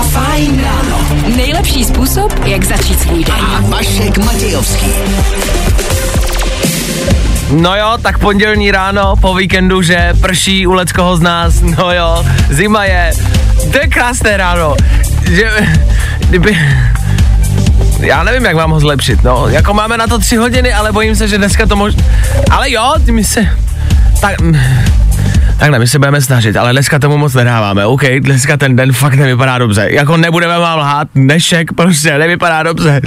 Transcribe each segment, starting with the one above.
Fajn ráno. Nejlepší způsob, jak začít svůj den. A Vašek Matějovský. No jo, tak pondělní ráno po víkendu, že prší u leckoho z nás, no jo, zima je, to je krásné ráno, že, kdyby, já nevím, jak mám ho zlepšit, no, jako máme na to tři hodiny, ale bojím se, že dneska to možná, ale jo, ty mi se, tak, Takhle, my se budeme snažit, ale dneska tomu moc nedáváme, OK? Dneska ten den fakt nevypadá dobře. Jako nebudeme vám lhát, dnešek prostě nevypadá dobře.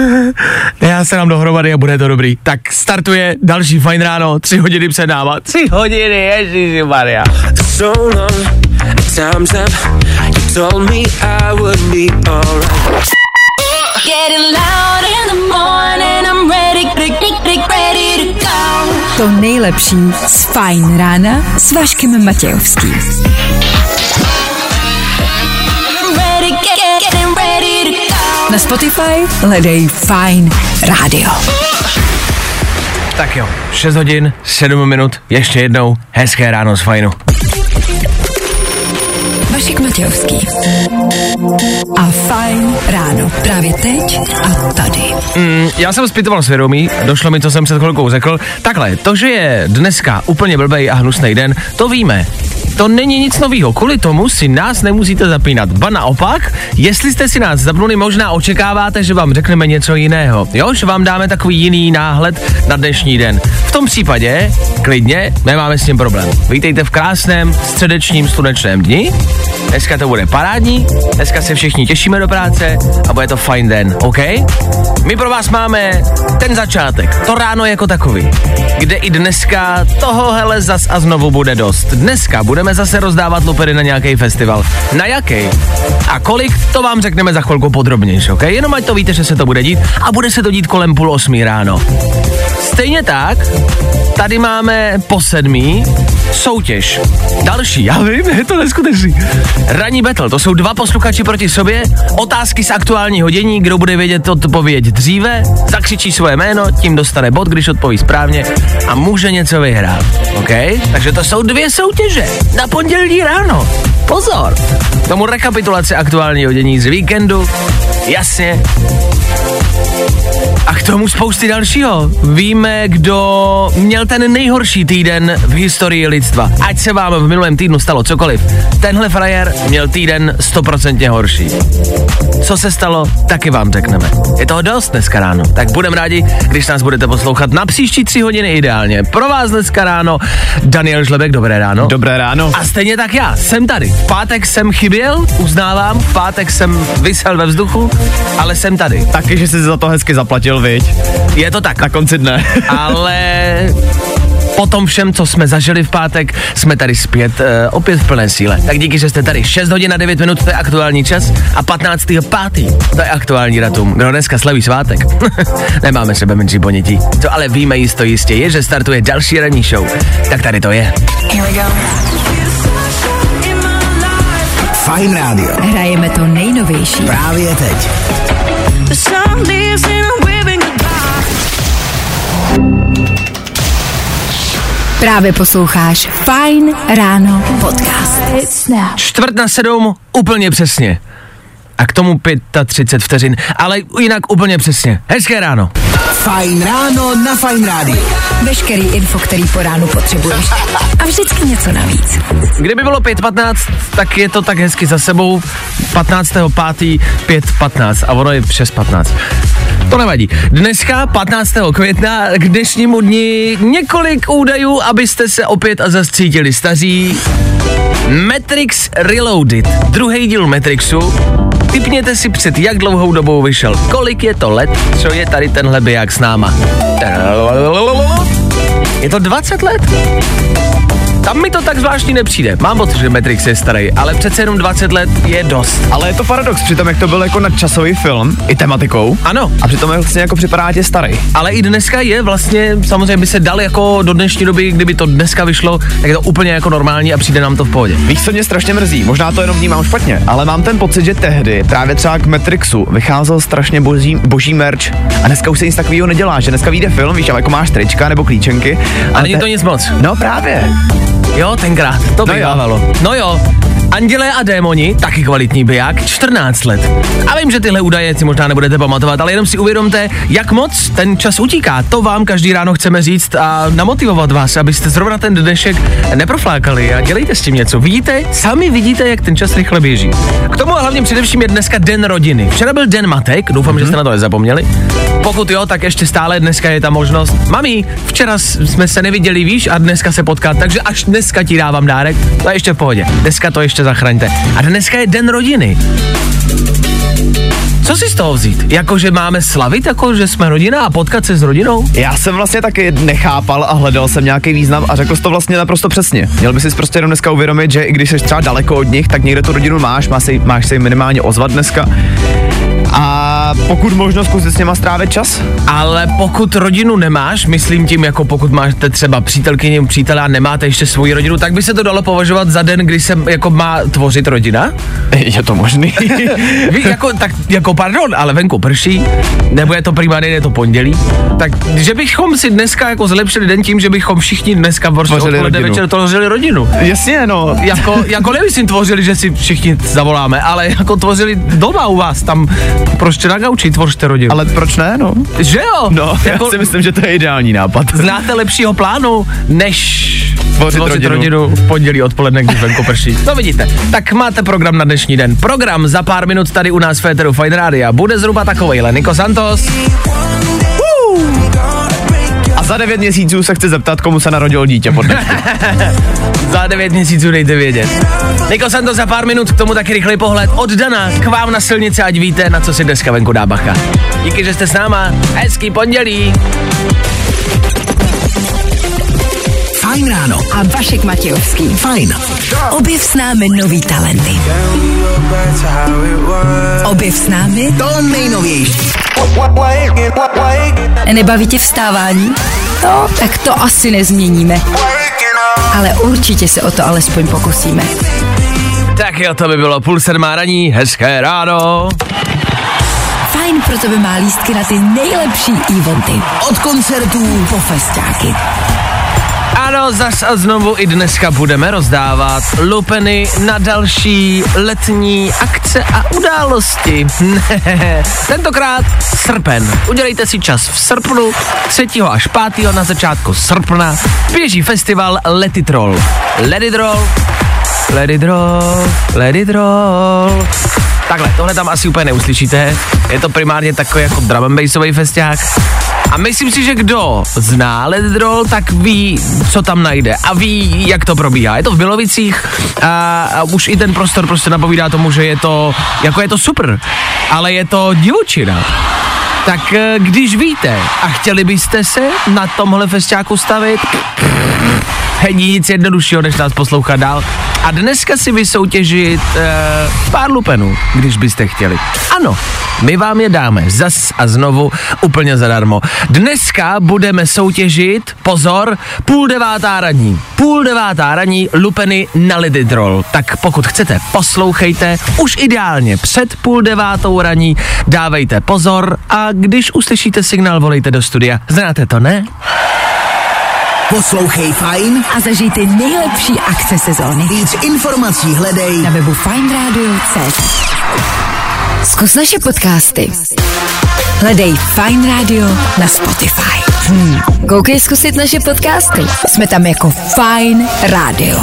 Já se nám dohromady a bude to dobrý. Tak startuje další fajn ráno, tři hodiny před náma. Tři hodiny, ježiši Maria. so long. Time's up. You told me I would be alright. Getting loud in the morning, I'm ready, ready, ready to go. To nejlepší z Fajn rána s Vaškem Matějovským. Na Spotify hledej Fajn rádio. Tak jo, 6 hodin, 7 minut, ještě jednou, hezké ráno z fajnu. Vašek Matějovský. A Fajn ráno. Právě teď a tady. Mm, já jsem zpytoval svědomí, došlo mi, co jsem před chvilkou řekl. Takhle, to, že je dneska úplně blbej a hnusný den, to víme. To není nic nového, kvůli tomu si nás nemusíte zapínat. Ba naopak, jestli jste si nás zapnuli, možná očekáváte, že vám řekneme něco jiného. Jo, že vám dáme takový jiný náhled na dnešní den. V tom případě, klidně, nemáme s tím problém. Vítejte v krásném středečním slunečném dni. Dneska to bude parádní, dneska se všichni těšíme do práce a bude to fajn den, OK? My pro vás máme ten začátek, to ráno jako takový, kde i dneska toho hele zas a znovu bude dost. Dneska budeme zase rozdávat lupery na nějaký festival. Na jaký? A kolik, to vám řekneme za chvilku podrobnější, OK? Jenom ať to víte, že se to bude dít a bude se to dít kolem půl osmí ráno. Stejně tak, tady máme po sedmý soutěž. Další, já vím, je to neskutečný. Ranní battle, to jsou dva posluchači proti sobě, otázky z aktuálního dění, kdo bude vědět odpověď dříve, zakřičí svoje jméno, tím dostane bod, když odpoví správně a může něco vyhrát. OK? Takže to jsou dvě soutěže na pondělí ráno. Pozor! K Tomu rekapitulace aktuálního dění z víkendu. Jasně, a k tomu spousty dalšího. Víme, kdo měl ten nejhorší týden v historii lidstva. Ať se vám v minulém týdnu stalo cokoliv. Tenhle frajer měl týden stoprocentně horší. Co se stalo, taky vám řekneme. Je toho dost dneska ráno, tak budeme rádi, když nás budete poslouchat na příští tři hodiny ideálně. Pro vás dneska ráno Daniel Žlebek, dobré ráno. Dobré ráno. A stejně tak já, jsem tady. V pátek jsem chyběl, uznávám, v pátek jsem vysel ve vzduchu, ale jsem tady. Taky, že jsi za to hezky zaplatil, viď? Je to tak. Na konci dne. ale po tom všem, co jsme zažili v pátek, jsme tady zpět, uh, opět v plné síle. Tak díky, že jste tady. 6 hodin a 9 minut, to je aktuální čas a 15. 5. to je aktuální datum. Kdo dneska slaví svátek? Nemáme sebe menší ponětí. Co ale víme jisto jistě je, že startuje další ranní show. Tak tady to je. Fajn rádio. Hrajeme to nejnovější. Právě teď. Právě posloucháš Fajn ráno podcast. Čtvrt na sedm, úplně přesně. A k tomu 35 vteřin, ale jinak úplně přesně. Hezké ráno. Fajn ráno na Fajn rádiu. Veškerý info, který po ránu potřebuješ. A vždycky něco navíc. Kdyby bylo 5.15, tak je to tak hezky za sebou. 15.5. 5.15 a ono je 6.15. To nevadí. Dneska, 15. května, k dnešnímu dni několik údajů, abyste se opět a zastřítili staří. Matrix Reloaded, druhý díl Matrixu. Typněte si před jak dlouhou dobou vyšel. Kolik je to let, co je tady tenhle biják s náma? Je to 20 let? Tam mi to tak zvláštní nepřijde. Mám pocit, že Matrix je starý, ale přece jenom 20 let je dost. Ale je to paradox, přitom jak to byl jako nadčasový film, i tematikou. Ano, A přitom je vlastně jako připadá tě starý. ale i dneska je vlastně, samozřejmě by se dal jako do dnešní doby, kdyby to dneska vyšlo, tak je to úplně jako normální a přijde nám to v pohodě. Víš, co mě strašně mrzí, možná to jenom vnímám špatně, ale mám ten pocit, že tehdy právě třeba k Matrixu vycházel strašně boží, boží merch a dneska už se nic takového nedělá, že dneska vyjde film, víš, ale jako máš trička nebo klíčenky. A není to nic moc. No právě. Jo, tenkrát, to No jo. bývávalo. No jo, Andělé a démoni, taky kvalitní biják, 14 let. A vím, že tyhle údaje si možná nebudete pamatovat, ale jenom si uvědomte, jak moc ten čas utíká. To vám každý ráno chceme říct a namotivovat vás, abyste zrovna ten dnešek neproflákali a dělejte s tím něco. Vidíte, sami vidíte, jak ten čas rychle běží. K tomu a hlavně především je dneska den rodiny. Včera byl den matek, doufám, mm-hmm. že jste na to nezapomněli. Pokud jo, tak ještě stále dneska je ta možnost. Mami, včera jsme se neviděli, víš, a dneska se potkat, takže až dneska ti dávám dárek, to je ještě v pohodě. Dneska to ještě zachraňte. A dneska je den rodiny. Co si z toho vzít? Jako, že máme slavit, jako, že jsme rodina a potkat se s rodinou? Já jsem vlastně taky nechápal a hledal jsem nějaký význam a řekl jsi to vlastně naprosto přesně. Měl by si prostě jenom dneska uvědomit, že i když jsi třeba daleko od nich, tak někde tu rodinu máš, máš se, máš se jim minimálně ozvat dneska. A pokud možno zkusit s něma strávit čas. Ale pokud rodinu nemáš, myslím tím, jako pokud máte třeba přítelkyni, přítele a nemáte ještě svoji rodinu, tak by se to dalo považovat za den, kdy se jako má tvořit rodina? Je to možný. Ví, jako, tak, jako pardon, ale venku prší, nebo je to primárně, je to pondělí, tak že bychom si dneska jako zlepšili den tím, že bychom všichni dneska prostě odpoledne rodinu. večer tvořili rodinu. Jasně, no. Jako, jako nemyslím tvořili, že si všichni zavoláme, ale jako tvořili doma u vás, tam prostě na gauči tvořte rodinu. Ale proč ne, no? že jo? No, jako, já si myslím, že to je ideální nápad. Znáte lepšího plánu, než Tvořit tvořit rodinu. rodinu v pondělí odpoledne, když venku prší. No vidíte, tak máte program na dnešní den. Program za pár minut tady u nás v Féteru Fine Rádia bude zhruba takovejhle. Niko Santos, za devět měsíců se chci zeptat, komu se narodilo dítě pod za 9 měsíců dejte vědět. Niko Santos za pár minut, k tomu taky rychlý pohled od Dana k vám na silnici, ať víte, na co si dneska venku dá bacha. Díky, že jste s náma. Hezký pondělí. Fajn ráno. A Vašek Matějovský. Fajn. Objev s námi nový talenty. Objev s námi. To nejnovější. Nebaví tě vstávání? No, tak to asi nezměníme. Ale určitě se o to alespoň pokusíme. Tak jo, to by bylo půl sedmá raní, hezké ráno. Fajn pro tebe má lístky na ty nejlepší eventy. Od koncertů Po festiáky. Ano, zas a znovu i dneska budeme rozdávat lupeny na další letní akce a události. Tentokrát srpen. Udělejte si čas v srpnu, 3. až 5. na začátku srpna běží festival Let It Roll. Let It Roll, Let It Roll, Let It Roll. Takhle, tohle tam asi úplně neuslyšíte. Je to primárně takový jako drum and bassový festiák. A myslím si, že kdo zná Roll, tak ví, co tam najde a ví, jak to probíhá. Je to v Milovicích a, a už i ten prostor prostě napovídá tomu, že je to, jako je to super, ale je to divočina. Tak eh, když víte a chtěli byste se na tomhle festiáku stavit, není nic jednoduššího, než nás poslouchat dál. A dneska si vysoutěžit e, pár lupenů, když byste chtěli. Ano, my vám je dáme zas a znovu úplně zadarmo. Dneska budeme soutěžit, pozor, půl devátá raní. Půl devátá raní lupeny na Lididrol. Tak pokud chcete, poslouchejte už ideálně před půl devátou raní. Dávejte pozor a když uslyšíte signál, volejte do studia. Znáte to, ne? Poslouchej Fajn. A zažij ty nejlepší akce sezóny. Víc informací hledej Na webu FineRadio.cz Zkus naše podcasty. Hledej Fine Radio na Spotify. Hmm. Koukej zkusit naše podcasty. Jsme tam jako Fine Radio.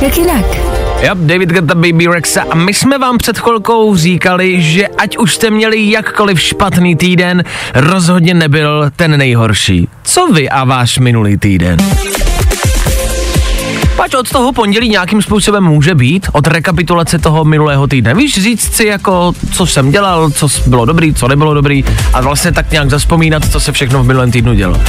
Jak jinak? Jo, David Guetta, Baby Rexa a my jsme vám před chvilkou říkali, že ať už jste měli jakkoliv špatný týden, rozhodně nebyl ten nejhorší. Co vy a váš minulý týden? Pač od toho pondělí nějakým způsobem může být, od rekapitulace toho minulého týdne. Víš, říct si jako, co jsem dělal, co bylo dobrý, co nebylo dobrý a vlastně tak nějak zaspomínat, co se všechno v minulém týdnu dělo.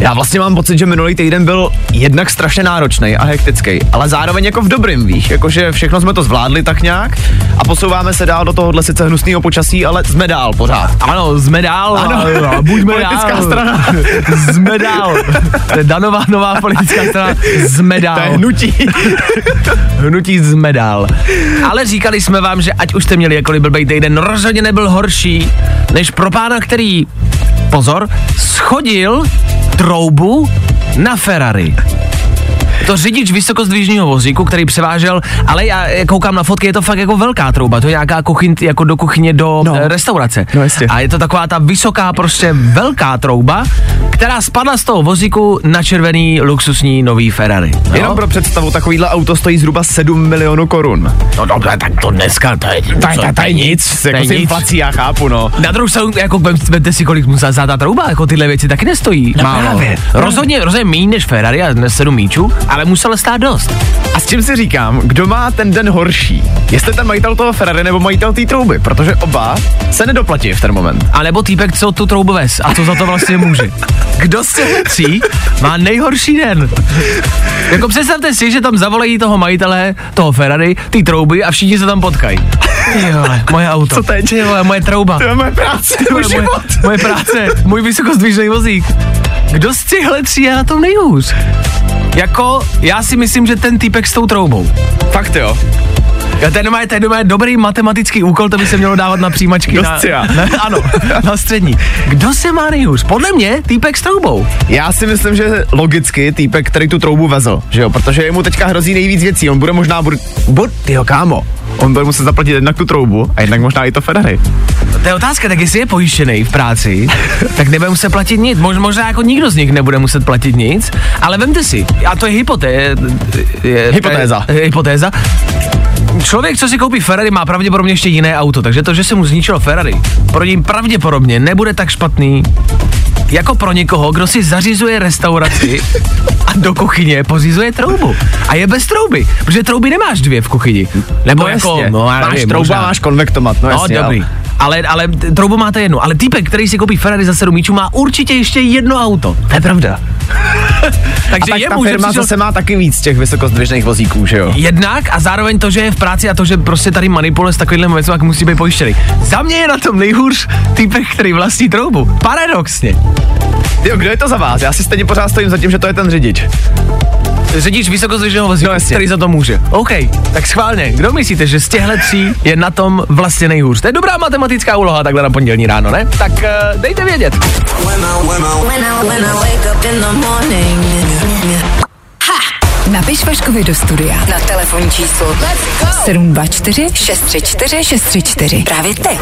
Já vlastně mám pocit, že minulý týden byl jednak strašně náročný a hektický, ale zároveň jako v dobrým, víš, jakože všechno jsme to zvládli tak nějak a posouváme se dál do tohohle sice hnusného počasí, ale jsme dál pořád. Ano, jsme dál Ano. a, a buďme Politická dál. strana. jsme dál. To je Danová nová politická strana. Jsme dál. To je hnutí. Hnutí jsme dál. Ale říkali jsme vám, že ať už jste měli jakoliv blbej týden, rozhodně nebyl horší, než pro pána, který, pozor, schodil troubu na Ferrari. To řidič vysokozdvižního vozíku, který převážel, ale já koukám na fotky, je to fakt jako velká trouba, to je nějaká kuchyň, jako do kuchyně do No. no. restaurace. No jasně. A je to taková ta vysoká, prostě velká trouba, která spadla z toho vozíku na červený luxusní nový Ferrari. Jo? Jenom pro představu, takovýhle auto stojí zhruba 7 milionů korun. No dobře, tak to dneska, to je, To je, to je nic, to jako s nic. inflací já chápu, no. Na druhou stranu, jako vem- vemte si, kolik musela zát ta trouba, jako tyhle věci taky nestojí. No Málo. právě. Rozhodně, rozhodně méně než Ferrari a dnes 7 míčů, ale musela stát dost. A s čím si říkám, kdo má ten den horší? Jestli ten majitel toho Ferrari nebo majitel té trouby, protože oba se nedoplatí v ten moment. A nebo týpek, co tu troubu ves a co za to vlastně může. Kdo z těch tří má nejhorší den? Jako představte si, že tam zavolají toho majitele, toho Ferrari, ty trouby a všichni se tam potkají. Vole, moje auto. Co teď? Vole, moje trouba. To je moje práce, můj moje, život. moje práce, můj vysokozdvižný vozík. Kdo z těchhle tří je na tom nejhůř? Jako, já si myslím, že ten týpek s tou troubou. Fakt jo. Ja, ten má, ten má dobrý matematický úkol, to by se mělo dávat na přijímačky. Do na, na, ano, na střední. Kdo se má nejhůř? Podle mě týpek s troubou. Já si myslím, že logicky týpek, který tu troubu vezl, že jo, protože jemu teďka hrozí nejvíc věcí, on bude možná, bude, bud, tyjo, kámo, on bude muset zaplatit jednak tu troubu a jednak možná i to Ferrari. To je otázka, tak jestli je pojištěný v práci, tak nebude muset platit nic. Mož, možná jako nikdo z nich nebude muset platit nic, ale vemte si, a to je hypoté, je, Hypotéza. Je, hypotéza. Člověk, co si koupí Ferrari, má pravděpodobně ještě jiné auto, takže to, že se mu zničilo Ferrari, pro něj pravděpodobně nebude tak špatný, jako pro někoho, kdo si zařizuje restauraci a do kuchyně pořizuje troubu. A je bez trouby, protože trouby nemáš dvě v kuchyni. Nebo No jako, jasně, no, máš nevím, troubu možná. a máš konvektomat, no, No, jasně, dobrý. Ale, ale t- troubu máte jednu. Ale týpek, který si koupí Ferrari za 7 míčů, má určitě ještě jedno auto. To je pravda. Takže A tak ta jemu, že firma přišel zase má taky víc těch vysokozdvižných vozíků, že jo? jednak a zároveň to, že je v práci a to, že prostě tady manipuluje s takovýmhle věcmi, jak musí být pojištěný. Za mě je na tom nejhůř týpek, který vlastní troubu. Paradoxně. Jo, kdo je to za vás? Já si stejně pořád stojím za tím, že to je ten řidič. Řidič vysokozdvižného vozíku, No, který za to může. OK, tak schválně, kdo myslíte, že z těchto tří je na tom vlastně nejhůř? To je dobrá matematická úloha takhle na pondělní ráno, ne? Tak uh, dejte vědět. When I, when I. Napiš Vaškovi do studia na telefonní číslo 724 634 634. Právě teď.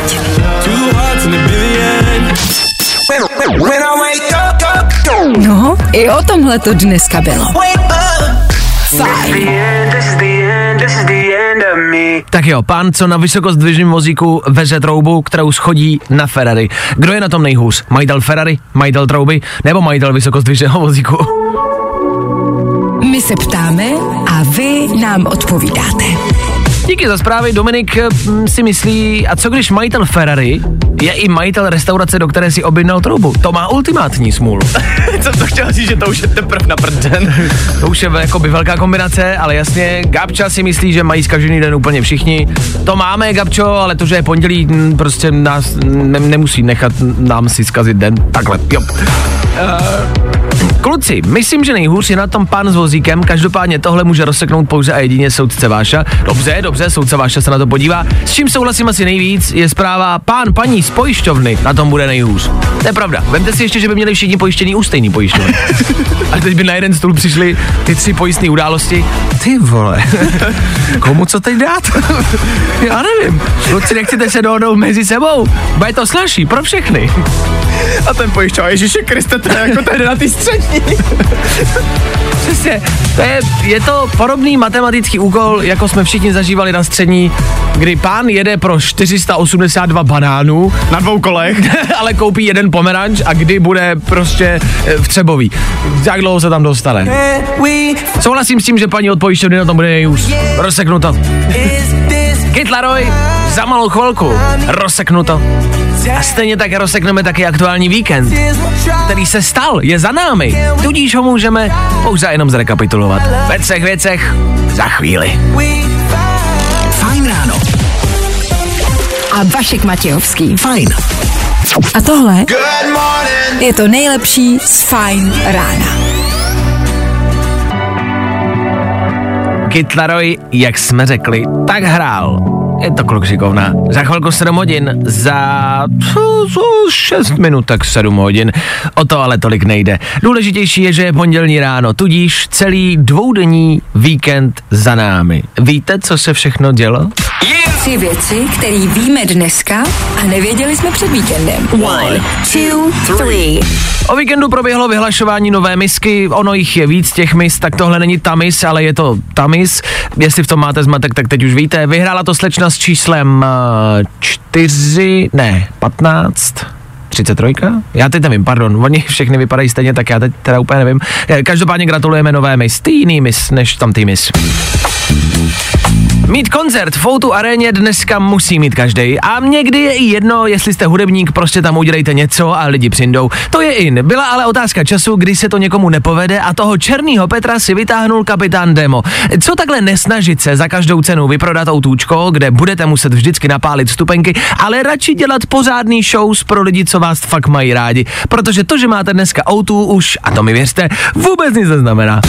No, i o tomhle to dneska bylo. Fajn. Tak jo, pán, co na vysokozdvižném vozíku veze troubu, kterou schodí na Ferrari. Kdo je na tom nejhůř? Majitel Ferrari, majitel trouby nebo majitel vysokozdvižného vozíku? My se ptáme a vy nám odpovídáte. Díky za zprávy. Dominik hm, si myslí, a co když majitel Ferrari je i majitel restaurace, do které si objednal troubu? To má ultimátní smůlu. Co to chtěl říct, že to už je teprve na prden? To už je jakoby velká kombinace, ale jasně, Gabča si myslí, že mají zkažený den úplně všichni. To máme, Gabčo, ale to, že je pondělí, hm, prostě nás ne, nemusí nechat nám si zkazit den. Takhle, jo. Uh, Kluci, myslím, že nejhůř je na tom pán s vozíkem, každopádně tohle může rozseknout pouze a jedině soudce Váša. Dobře, dobře, soudce Váša se na to podívá. S čím souhlasím asi nejvíc, je zpráva pán, paní z pojišťovny na tom bude nejhůř. To je pravda. Vemte si ještě, že by měli všichni pojištění u stejný pojišťovny. A teď by na jeden stůl přišly ty tři pojistné události. Ty vole, komu co teď dát? Já nevím. Kluci, nechcete se dohodnout mezi sebou? Bude to snažší pro všechny. A ten pojišťoval, Ježíši Kriste, to je jako tady na ty. Přesně, to je, je to podobný matematický úkol, jako jsme všichni zažívali na střední, kdy pán jede pro 482 banánů, Na dvou kolech. ale koupí jeden pomeranč a kdy bude prostě eh, v Třebový. Jak dlouho se tam dostane? Souhlasím s tím, že paní od pojišťovny na tom bude nejhůř. Rozseknuto. Kytlaroj, za malou chvilku. Rozseknuto. A stejně tak rozsekneme taky aktuální víkend, který se stal, je za námi. Tudíž ho můžeme pouze jenom zrekapitulovat. Ve třech věcech za chvíli. Fajn ráno. A Vašek Matějovský. Fajn. A tohle je to nejlepší z Fajn rána. Kytlaroj, jak jsme řekli, tak hrál. je to kluk šikovná. Za chvilku 7 hodin, za 6 minut tak 7 hodin. O to ale tolik nejde. Důležitější je, že je pondělní ráno, tudíž celý dvoudenní víkend za námi. Víte, co se všechno dělo? Tři věci, které víme dneska a nevěděli jsme před víkendem. One, two, three. O víkendu proběhlo vyhlašování nové misky, ono jich je víc těch mis, tak tohle není Tamis, ale je to Tamis. Jestli v tom máte zmatek, tak teď už víte. Vyhrála to slečna s číslem uh, 4, ne, 15, 33? Já teď nevím, pardon, oni všechny vypadají stejně, tak já teď teda úplně nevím. Každopádně gratulujeme nové mis, ty jiný mis, než tam ty mis. Mít koncert v Foutu aréně dneska musí mít každý. A někdy je i jedno, jestli jste hudebník, prostě tam udělejte něco a lidi přijdou. To je in. Byla ale otázka času, kdy se to někomu nepovede a toho černýho Petra si vytáhnul kapitán Demo. Co takhle nesnažit se za každou cenu vyprodat autůčko, kde budete muset vždycky napálit stupenky, ale radši dělat pořádný shows pro lidi, co vás fakt mají rádi. Protože to, že máte dneska autů už, a to mi věřte, vůbec nic neznamená.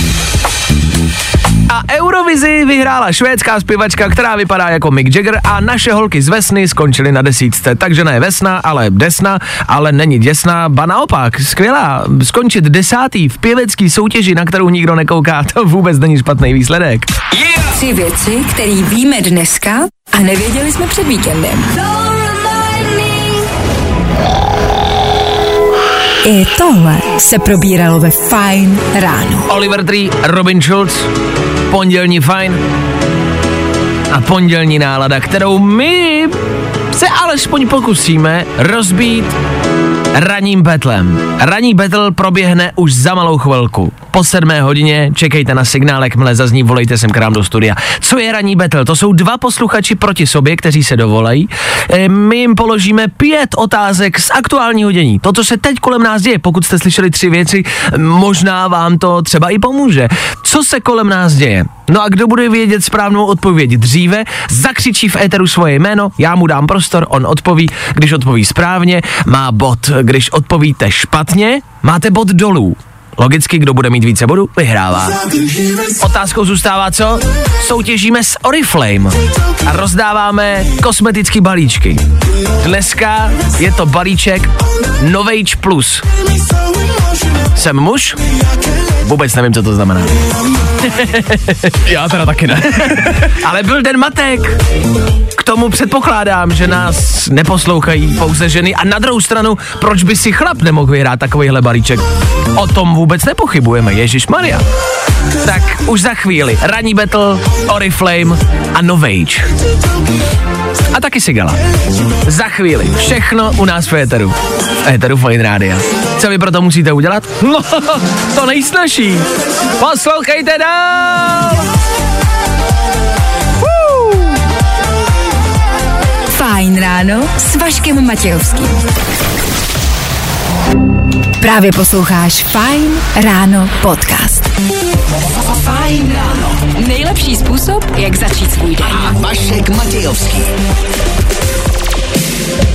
A Eurovizi vyhrála švédská zpěvačka, která vypadá jako Mick Jagger a naše holky z Vesny skončily na desítce. Takže ne Vesna, ale Desna, ale není děsná, ba naopak, skvělá. Skončit desátý v pěvecký soutěži, na kterou nikdo nekouká, to vůbec není špatný výsledek. Tři věci, které víme dneska a nevěděli jsme před víkendem. I tohle se probíralo ve Fine ráno. Oliver Tree, Robin Schulz, pondělní fajn a pondělní nálada, kterou my se alespoň pokusíme rozbít ranním betlem. Ranní betl proběhne už za malou chvilku. Po sedmé hodině čekejte na signál, jakmile zazní, volejte sem k nám do studia. Co je ranní betl? To jsou dva posluchači proti sobě, kteří se dovolají. E, my jim položíme pět otázek z aktuálního dění. To, co se teď kolem nás děje, pokud jste slyšeli tři věci, možná vám to třeba i pomůže. Co se kolem nás děje? No a kdo bude vědět správnou odpověď dříve, zakřičí v éteru svoje jméno, já mu dám prostor, on odpoví, když odpoví správně, má bod, když odpovíte špatně, máte bod dolů. Logicky, kdo bude mít více bodů, vyhrává. Otázkou zůstává co? Soutěžíme s Oriflame a rozdáváme kosmetické balíčky. Dneska je to balíček Novage Plus. Jsem muž? Vůbec nevím, co to znamená. Já teda taky ne. Ale byl den matek. Tomu předpokládám, že nás neposlouchají pouze ženy a na druhou stranu, proč by si chlap nemohl vyhrát takovýhle balíček? O tom vůbec nepochybujeme, Ježíš Maria. Tak už za chvíli ranní battle, Oriflame a Novage. A taky Sigala. Za chvíli všechno u nás v éteru. V éteru Fine Rádia. Co vy pro to musíte udělat? No, to nejsnažší. Poslouchejte dál! Fajn ráno s Vaškem Matějovským. Právě posloucháš Fine ráno podcast. Fajn ráno. Nejlepší způsob, jak začít svůj den. Vašek Matějovský.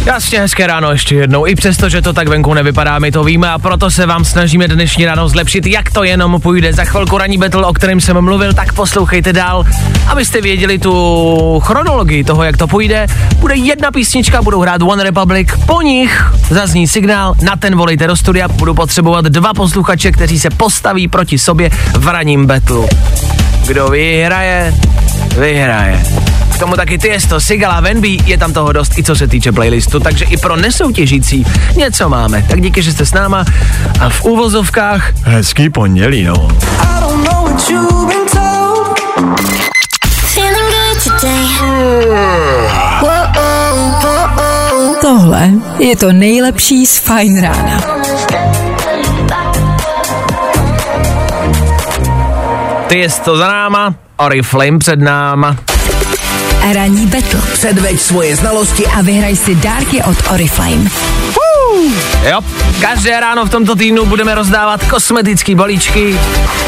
Jasně, hezké ráno ještě jednou. I přesto, že to tak venku nevypadá, my to víme a proto se vám snažíme dnešní ráno zlepšit, jak to jenom půjde. Za chvilku ranní battle, o kterém jsem mluvil, tak poslouchejte dál, abyste věděli tu chronologii toho, jak to půjde. Bude jedna písnička, budou hrát One Republic, po nich zazní signál, na ten volejte do studia, budu potřebovat dva posluchače, kteří se postaví proti sobě v ranním battle. Kdo vyhraje, vyhraje. K tomu taky Tiesto, Sigala, Venby, je tam toho dost, i co se týče playlistu, takže i pro nesoutěžící něco máme. Tak díky, že jste s náma a v úvozovkách hezký pondělí, no. Tohle je to nejlepší z Fajn rána. Tiesto za náma, Oriflame před náma. Ranní betl. Předveď svoje znalosti A vyhraj si dárky od Oriflame. Jo, každé ráno v tomto týdnu budeme rozdávat kosmetické balíčky,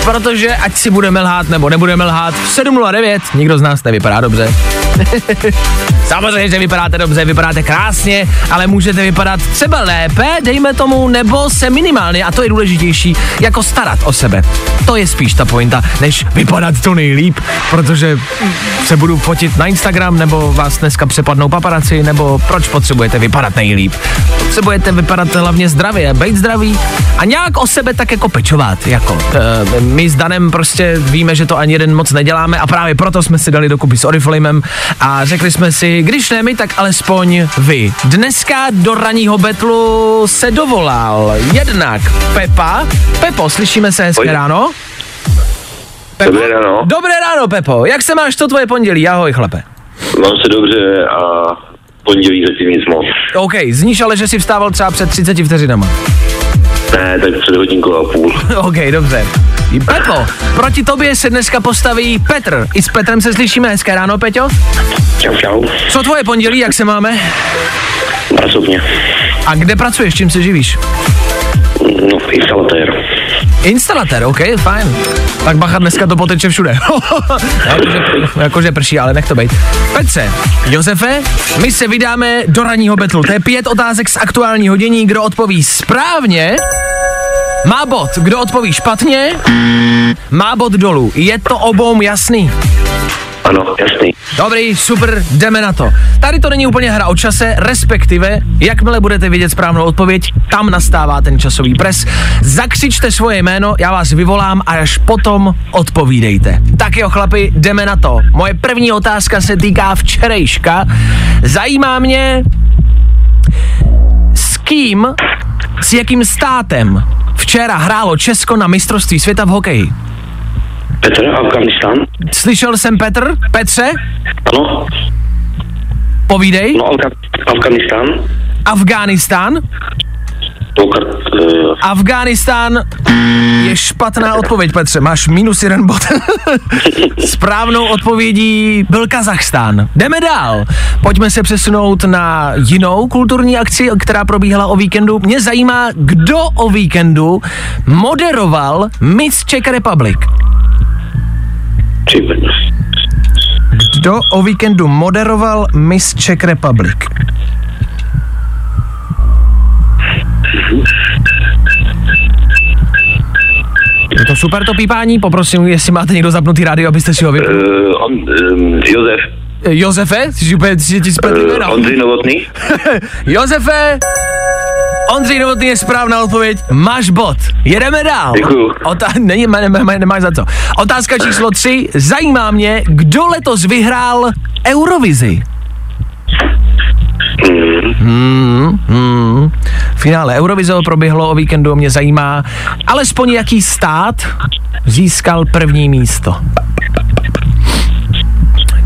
protože ať si budeme lhát nebo nebudeme lhát, v 7.09 nikdo z nás nevypadá dobře. Samozřejmě, že vypadáte dobře, vypadáte krásně, ale můžete vypadat třeba lépe, dejme tomu, nebo se minimálně, a to je důležitější, jako starat o sebe. To je spíš ta pointa, než vypadat to nejlíp, protože se budu fotit na Instagram, nebo vás dneska přepadnou paparaci, nebo proč potřebujete vypadat nejlíp. Potřebujete vypadat hlavně zdravě, být zdravý a nějak o sebe tak jako pečovat. Jako. E, my s Danem prostě víme, že to ani jeden moc neděláme a právě proto jsme si dali dokupy s Oriflamem a řekli jsme si, když ne my, tak alespoň vy. Dneska do raního betlu se dovolal jednak Pepa. Pepo, slyšíme se hezké Oj. ráno? Pepo? Dobré ráno. Dobré ráno, Pepo. Jak se máš to tvoje pondělí? Ahoj, chlape. Mám se dobře a pondělí zatím nic moc. OK, zníš ale, že jsi vstával třeba před 30 vteřinama. Ne, tak před hodinkou a půl. OK, dobře. Pepo, proti tobě se dneska postaví Petr. I s Petrem se slyšíme hezké ráno, Peťo. Čau, čau. Co tvoje pondělí, jak se máme? Pracovně. A kde pracuješ, čím se živíš? No, instalatér. Instalatér, OK, fajn. Tak bacha, dneska to poteče všude. jakože, jakože prší, ale nech to být. Petře, Josefe, my se vydáme do ranního betlu. To je pět otázek z aktuálního dění. Kdo odpoví správně, má bod. Kdo odpoví špatně, má bod dolů. Je to obou jasný. Ano, jasný. Dobrý, super, jdeme na to. Tady to není úplně hra o čase, respektive, jakmile budete vědět správnou odpověď, tam nastává ten časový pres. Zakřičte svoje jméno, já vás vyvolám a až potom odpovídejte. Tak jo, chlapi, jdeme na to. Moje první otázka se týká včerejška. Zajímá mě, s kým, s jakým státem včera hrálo Česko na mistrovství světa v hokeji. Petr, Afganistán? Slyšel jsem Petr? Petře? Ano? Povídej. No, Afga- Afganistán? Afghánistán? Pokud, uh, Afghánistán je špatná odpověď, Petře. Máš minus jeden bod. Správnou odpovědí byl Kazachstán. Jdeme dál. Pojďme se přesunout na jinou kulturní akci, která probíhala o víkendu. Mě zajímá, kdo o víkendu moderoval Miss Czech Republic. Kdo o víkendu moderoval Miss Czech Republic? Je to super to pípání, poprosím, jestli máte někdo zapnutý rádio, abyste si ho vypli. Uh, on, um, Josef. Josefe, jsi úplně, jsi ti spletl Uh, jméno. Ondřej Novotný. Josefe, Ondřej Novotný je správná odpověď, máš bod. Jedeme dál. Děkuju. Ota- není, ne, ne, ne, nemáš za to. Otázka číslo tři. Zajímá mě, kdo letos vyhrál Eurovizi. Hmm, hmm. Finále Eurovize proběhlo o víkendu, mě zajímá alespoň jaký stát získal první místo.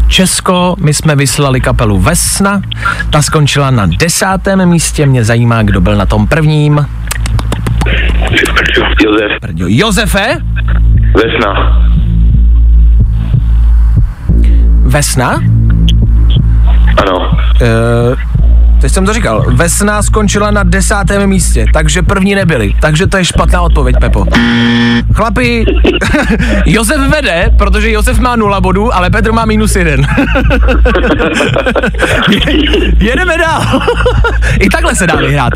Česko, my jsme vyslali kapelu Vesna, ta skončila na desátém místě, mě zajímá, kdo byl na tom prvním. Josef. Prdio. Josefe, Vesna. Vesna, Ano. Uh, teď jsem to říkal. Vesna skončila na desátém místě, takže první nebyli. Takže to je špatná odpověď, Pepo. Chlapi, Josef vede, protože Josef má nula bodů, ale Petr má minus jeden. Jedeme dál. I takhle se dá vyhrát.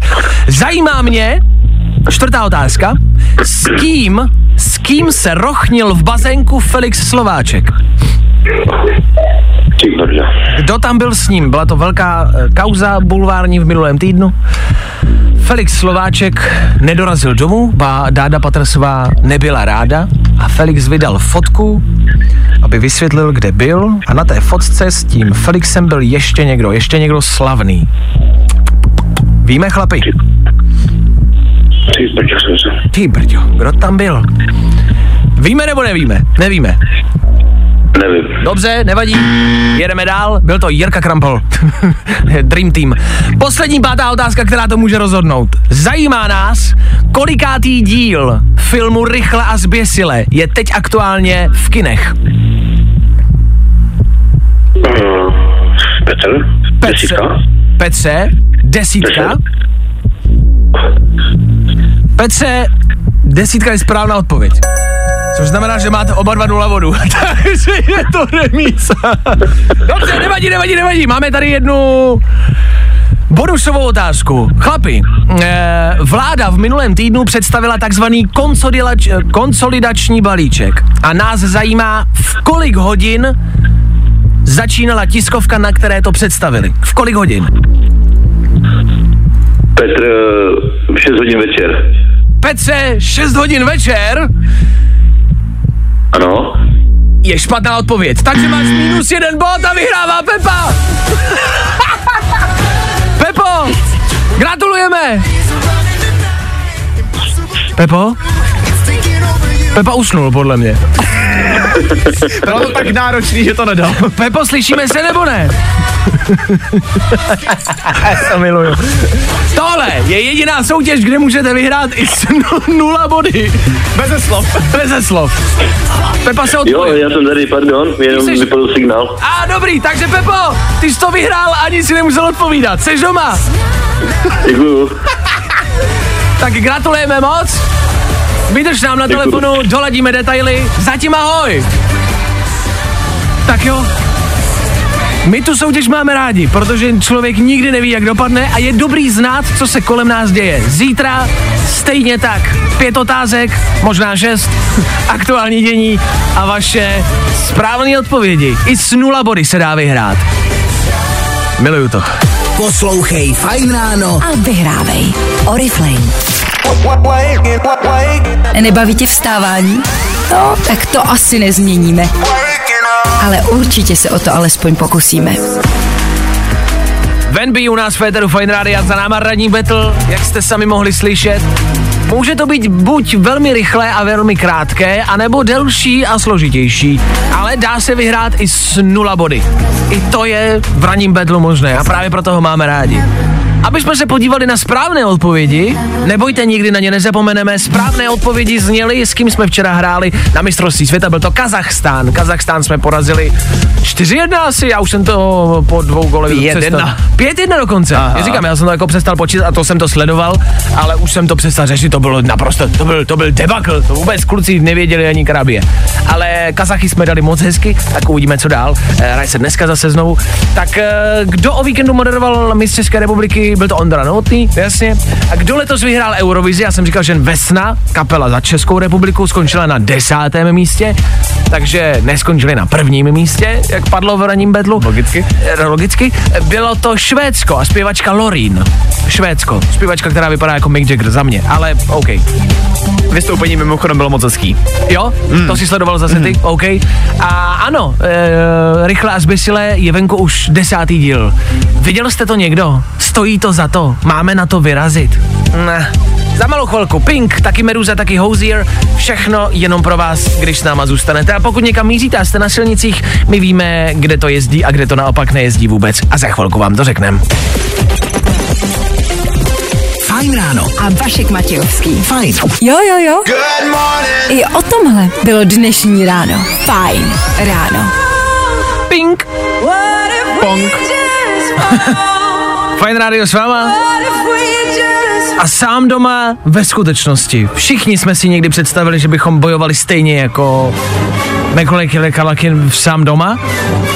Zajímá mě, čtvrtá otázka, s kým, s kým se rochnil v bazénku Felix Slováček? Kdo tam byl s ním? Byla to velká eh, kauza bulvární v minulém týdnu. Felix Slováček nedorazil domů, ba Dáda Patrsová nebyla ráda a Felix vydal fotku, aby vysvětlil, kde byl a na té fotce s tím Felixem byl ještě někdo, ještě někdo slavný. Víme, chlapi? Ty brďo. Ty brďo, kdo tam byl? Víme nebo nevíme? Nevíme. Nevím. Dobře, nevadí. Jedeme dál. Byl to Jirka Krampol. Dream Team. Poslední pátá otázka, která to může rozhodnout. Zajímá nás, kolikátý díl filmu Rychle a zběsile je teď aktuálně v kinech. Uh, Petr. Desítka. Petře, desítka. Petře, desítka je správná odpověď. Což znamená, že máte oba dva nula vodu. Takže je to remíza. Dobře, nevadí, nevadí, nevadí. Máme tady jednu bonusovou otázku. Chlapi, eh, vláda v minulém týdnu představila takzvaný konsolidač, konsolidační balíček. A nás zajímá, v kolik hodin začínala tiskovka, na které to představili. V kolik hodin? Petr, eh, v 6 hodin večer. Petře, 6 hodin večer Ano? je špatná odpověď. Takže máš minus jeden bod a vyhrává Pepa. Pepo, gratulujeme. Pepo? Pepa usnul, podle mě. Bylo to tak náročný, že to nedal. Pepo, slyšíme se nebo ne? To miluju. Tohle je jediná soutěž, kde můžete vyhrát i s nu- nula body. Beze slov. Beze slov. Pepa se Jo, odpoví. já jsem tady, pardon, jenom Jsi- vypadl signál. A dobrý, takže Pepo, ty jsi to vyhrál, ani si nemusel odpovídat. Jsi doma? Děkuju. Tak gratulujeme moc. Vydrž nám na Děkuju. telefonu, doladíme detaily. Zatím ahoj. Tak jo. My tu soutěž máme rádi, protože člověk nikdy neví, jak dopadne a je dobrý znát, co se kolem nás děje. Zítra stejně tak. Pět otázek, možná šest, aktuální dění a vaše správné odpovědi. I s nula body se dá vyhrát. Miluju to. Poslouchej Fajn ráno. A vyhrávej. Oriflame. Nebaví tě vstávání? No, tak to asi nezměníme. Ale určitě se o to alespoň pokusíme. Venby u nás v Féteru Fine Radio za náma radní battle, jak jste sami mohli slyšet. Může to být buď velmi rychlé a velmi krátké, anebo delší a složitější, ale dá se vyhrát i s nula body. I to je v ranním battlu možné a právě proto ho máme rádi. Aby jsme se podívali na správné odpovědi, nebojte, nikdy na ně nezapomeneme, správné odpovědi zněly, s kým jsme včera hráli na mistrovství světa, byl to Kazachstán. Kazachstán jsme porazili 4-1 asi, já už jsem to po dvou golech 5-1. přestal. 5-1 dokonce. Aha. Já říkám, já jsem to jako přestal počítat a to jsem to sledoval, ale už jsem to přestal řešit, to bylo naprosto, to byl, to byl debakl, to vůbec kluci nevěděli ani krabě. Ale Kazachy jsme dali moc hezky, tak uvidíme, co dál. Eh, Hraje se dneska zase znovu. Tak eh, kdo o víkendu moderoval mistr České republiky, byl to Ondra Novotný, jasně. A kdo letos vyhrál Eurovizi, já jsem říkal, že Vesna, kapela za Českou republiku, skončila na desátém místě, takže neskončili na prvním místě, jak padlo v ranním bedlu. Logicky. Eh, Logicky. Bylo to Švédsko a zpěvačka Lorin. Švédsko. Zpěvačka, která vypadá jako Mick Jagger za mě, ale OK. Vystoupení mimochodem bylo moc hezký. Jo, mm. to si sledoval zase ty, OK. A ano, e, rychle a zbysile je venku už desátý díl. Viděl jste to někdo? Stojí to za to? Máme na to vyrazit? Ne. Za malou chvilku Pink, taky Meduza, taky Hozier, všechno jenom pro vás, když s náma zůstanete. A pokud někam míříte a jste na silnicích, my víme, kde to jezdí a kde to naopak nejezdí vůbec. A za chvilku vám to řekneme. Fajn ráno. A Vašek Matějovský. Fajn. Jo, jo, jo. I o tomhle bylo dnešní ráno. Fajn ráno. Pink. Pong. Fajn rádio s váma. A sám doma ve skutečnosti. Všichni jsme si někdy představili, že bychom bojovali stejně jako Macaulay Kalakin v sám doma.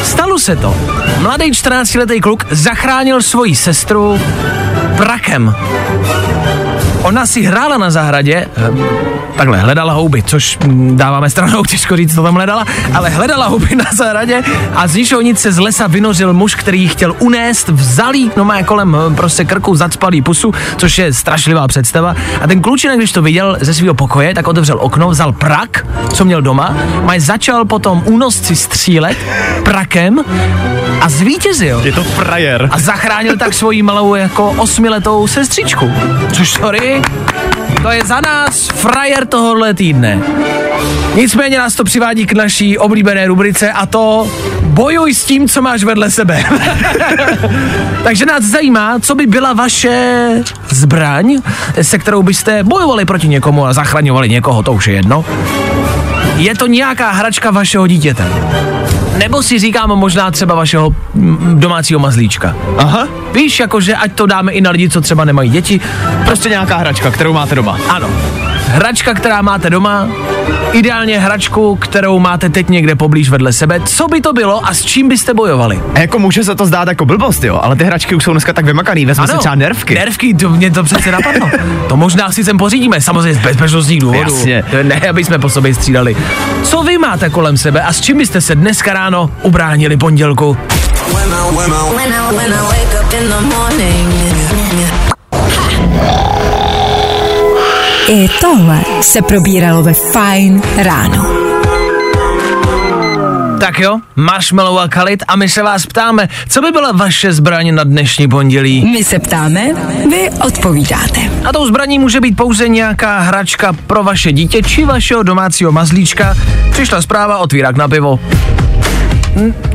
Stalo se to. Mladý 14-letý kluk zachránil svoji sestru prakem. Ona si hrála na zahradě, eh, takhle, hledala houby, což mm, dáváme stranou, těžko říct, co tam hledala, ale hledala houby na zahradě a z ničeho nic se z lesa vynořil muž, který ji chtěl unést, vzalý, no má kolem eh, prostě krku zacpalý pusu, což je strašlivá představa. A ten klučinek, když to viděl ze svého pokoje, tak otevřel okno, vzal prak, co měl doma, maj začal potom únosci střílet prakem a zvítězil Je to frajer. a zachránil tak svoji malou jako osmiletou sestřičku. Což sorry, to je za nás frajer tohohle týdne. Nicméně nás to přivádí k naší oblíbené rubrice a to bojuj s tím, co máš vedle sebe. Takže nás zajímá, co by byla vaše zbraň, se kterou byste bojovali proti někomu a zachraňovali někoho, to už je jedno. Je to nějaká hračka vašeho dítěte? Nebo si říkáme možná třeba vašeho domácího mazlíčka. Aha. Víš, jakože ať to dáme i na lidi, co třeba nemají děti. Prostě nějaká hračka, kterou máte doma. Ano. Hračka, která máte doma, ideálně hračku, kterou máte teď někde poblíž vedle sebe. Co by to bylo a s čím byste bojovali? A jako může se to zdát jako blbost, jo, ale ty hračky už jsou dneska tak vymakaný, vezme si třeba nervky. Nervky, to mě to přece napadlo. to možná si sem pořídíme, samozřejmě z bezpečnostních důvodů. Jasně. To Ne, aby jsme po sobě střídali. Co vy máte kolem sebe a s čím byste se dneska ráno ubránili pondělku? When I, when I the morning. I tohle se probíralo ve Fine ráno. Tak jo, marshmallow a kalit a my se vás ptáme, co by byla vaše zbraň na dnešní pondělí? My se ptáme, vy odpovídáte. A tou zbraní může být pouze nějaká hračka pro vaše dítě či vašeho domácího mazlíčka. Přišla zpráva, otvírák na pivo.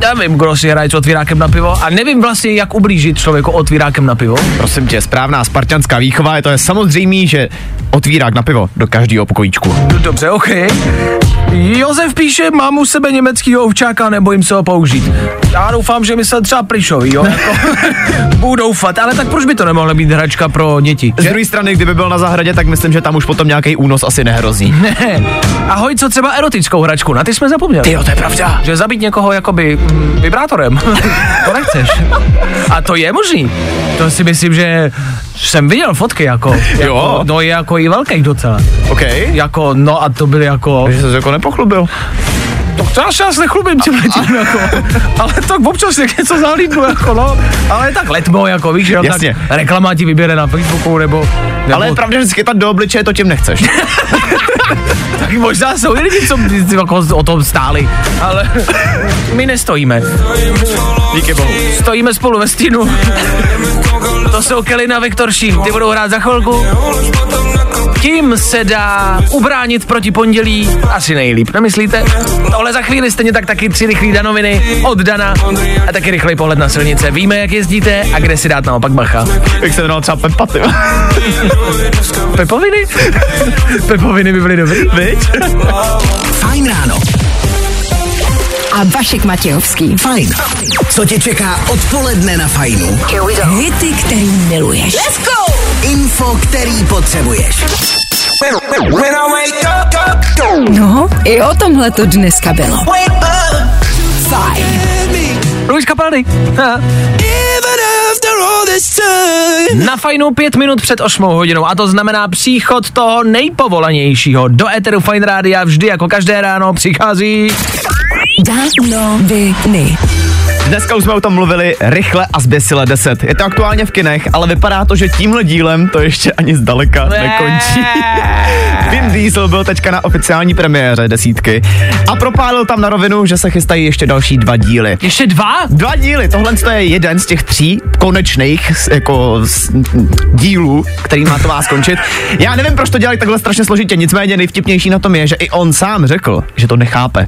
Nevím, kdo si hraje s otvírákem na pivo a nevím vlastně, jak ublížit člověku otvírákem na pivo. Prosím tě, správná spartianská výchova, je to je samozřejmý, že otvírák na pivo do každého pokojíčku. Dobře, ok. Josef píše, mám u sebe německýho ovčáka, nebojím se ho použít. Já doufám, že myslel třeba plišový, jo, jako, budu doufat, ale tak proč by to nemohla být hračka pro děti? Z druhé strany, kdyby byl na zahradě, tak myslím, že tam už potom nějaký únos asi nehrozí. Ne. Ahoj, co třeba erotickou hračku? Na ty jsme zapomněli. Jo, to je pravda. Že zabít někoho jakoby mm, vibrátorem. to nechceš. A to je možný. To si myslím, že jsem viděl fotky jako. jako no je jako i velký docela. OK. Jako, no a to byly jako... Že jako nepochlubil. To já se asi nechlubím tím letím, jako. Ale tak občas něco zahlídnu, jako no. Ale tak letmo, jako víš, že jo, Jasně. tak reklama ti vybere na Facebooku, nebo... nebo Ale je pravda, že schytat do obličeje to tím nechceš. tak možná jsou i lidi, co jako o tom stáli, ale my nestojíme. Díky bohu. Stojíme spolu ve stínu. To jsou Kelly a Viktor Šín, ty budou hrát za chvilku. Tím se dá ubránit proti pondělí asi nejlíp, nemyslíte? Tohle za chvíli stejně tak taky tři rychlé danoviny od Dana a taky rychlej pohled na silnice. Víme, jak jezdíte a kde si dát naopak bacha. Jak se jmenoval třeba Pepa, ty. Pepoviny? Pepoviny by byly dobrý. Viď? Fajn ráno. A Vašek Matějovský. Fajn. Co tě čeká odpoledne na Fajnu? Hity, který miluješ. Let's go! Info, který potřebuješ. No, i o tomhle to dneska bylo. Fajn. Luis Capaldi. Na fajnu pět minut před 8 hodinou a to znamená příchod toho nejpovolanějšího. Do Eteru Fine Rádia vždy jako každé ráno přichází Danoviny. Dneska už jsme o tom mluvili rychle a zběsile 10. Je to aktuálně v kinech, ale vypadá to, že tímhle dílem to ještě ani zdaleka nekončí. Vin Diesel byl teďka na oficiální premiéře desítky a propálil tam na rovinu, že se chystají ještě další dva díly. Ještě dva? Dva díly, tohle to je jeden z těch tří konečných jako dílů, který má to má skončit. Já nevím, proč to dělají takhle strašně složitě, nicméně nejvtipnější na tom je, že i on sám řekl, že to nechápe.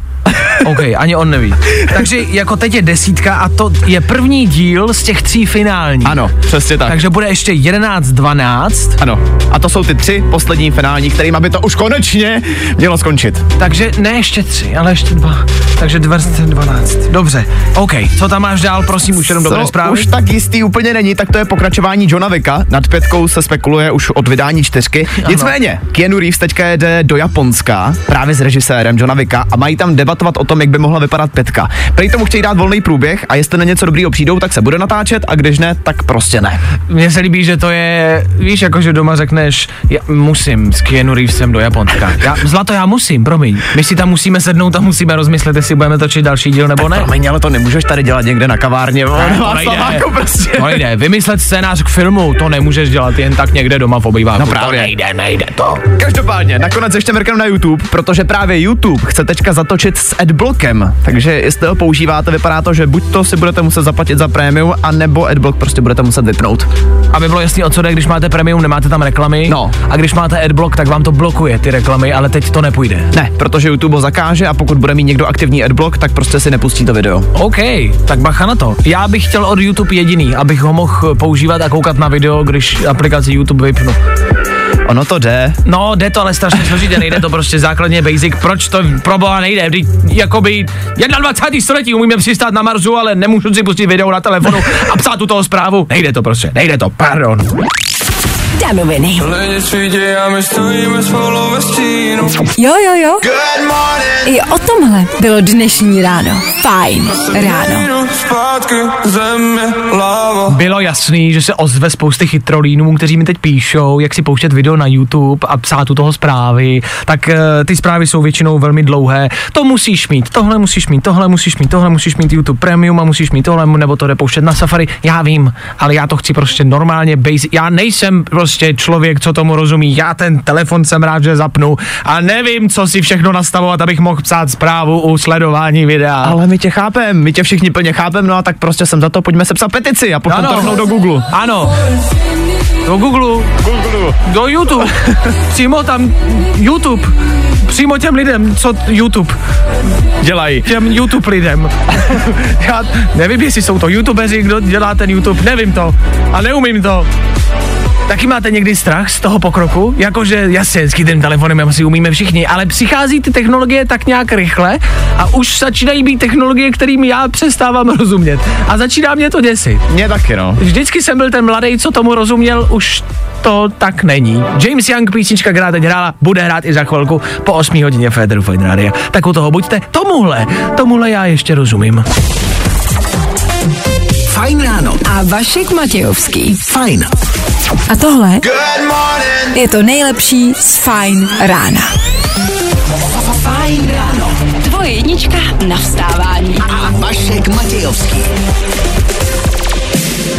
OK, ani on neví. Takže jako teď je desítka a to je první díl z těch tří finálních. Ano, přesně tak. Takže bude ještě 11, 12. Ano, a to jsou ty tři poslední finální, kterým by to už konečně mělo skončit. Takže ne ještě tři, ale ještě dva. Takže 12. Dobře. OK, co tam máš dál, prosím, už jenom dobré Co zprávy. už tak jistý úplně není, tak to je pokračování Johna Vicka. Nad pětkou se spekuluje už od vydání čtyřky. Nicméně, Keanu Reeves teďka jede do Japonska právě s režisérem Johna Vicka a mají tam debatovat o tom, jak by mohla vypadat pětka. Prý tomu chtějí dát volný průběh a jestli na něco dobrýho přijdou, tak se bude natáčet a když ne, tak prostě ne. Mně se líbí, že to je, víš, jako že doma řekneš, já musím s Keanu Reevesem do Japonska. Já, zlato, já musím, promiň. My si tam musíme sednout a musíme rozmyslet, jestli budeme točit další díl nebo ne. Promiň, ale to nemůžeš tady dělat někde na kavárně. Ne, to nejde. Václaváku prostě. To nejde. Vymyslet scénář k filmu, to nemůžeš dělat jen tak někde doma v obýváku. No právě. To nejde, nejde to. Každopádně, nakonec ještě mrknu na YouTube, protože právě YouTube chce teďka zatočit s adblockem. Takže jestli ho používáte, vypadá to, že buď to si budete muset zaplatit za prémium, anebo adblock prostě budete muset vypnout. Aby bylo jasný, o co jde, když máte premium, nemáte tam reklamy. No. A když máte adblock, tak vám to blokuje ty reklamy, ale teď to nepůjde. Ne, protože YouTube ho zakáže a pokud bude mít někdo aktivní adblock, tak prostě si nepustí to video. OK, tak bacha na to. Já bych chtěl od YouTube jediný, abych ho mohl používat a koukat na video, když aplikaci YouTube vypnu. Ono to jde. No, jde to ale strašně složitě, nejde to prostě základně basic. Proč to pro boha nejde? Vždyť jakoby 21. století umíme přistát na Marsu, ale nemůžu si pustit video na telefonu a psát tu toho zprávu. Nejde to prostě, nejde to, pardon. danoviny. Jo, jo, jo. I o tomhle bylo dnešní ráno. Fajn ráno. Zpátky země, láva. Bylo jasný, že se ozve spousty chytrolínů, kteří mi teď píšou, jak si pouštět video na YouTube a psát u toho zprávy, tak uh, ty zprávy jsou většinou velmi dlouhé. To musíš mít, tohle musíš mít, tohle musíš mít, tohle musíš mít YouTube Premium a musíš mít tohle, nebo to jde pouštět na Safari. Já vím, ale já to chci prostě normálně basic. Já nejsem prostě člověk, co tomu rozumí. Já ten telefon jsem rád, že zapnu a nevím, co si všechno nastavovat, abych mohl psát zprávu u sledování videa. Ale my tě chápem, my tě všichni plně chápem, no a tak prostě jsem za to, pojďme sepsat petici a to do Google. Ano. Do Google. Google. Do YouTube. Přímo tam YouTube. Přímo těm lidem, co YouTube. Dělají. Těm YouTube lidem. Já nevím, jestli jsou to YouTubeři, kdo dělá ten YouTube, nevím to. A neumím to. Taky máte někdy strach z toho pokroku? Jakože jasně, s tím telefonem asi umíme všichni, ale přichází ty technologie tak nějak rychle a už začínají být technologie, kterým já přestávám rozumět. A začíná mě to děsit. Mě taky, no. Vždycky jsem byl ten mladý, co tomu rozuměl, už to tak není. James Young písnička, která teď hrála, bude hrát i za chvilku po 8 hodině Federu Fine Radio. Tak u toho buďte. Tomuhle, tomuhle já ještě rozumím. Fajn ráno. A Vašek Matějovský. Fajn. A tohle je to nejlepší z Fajn rána. Fajn ráno. Tvoje jednička na vstávání. A Vašek Matějovský.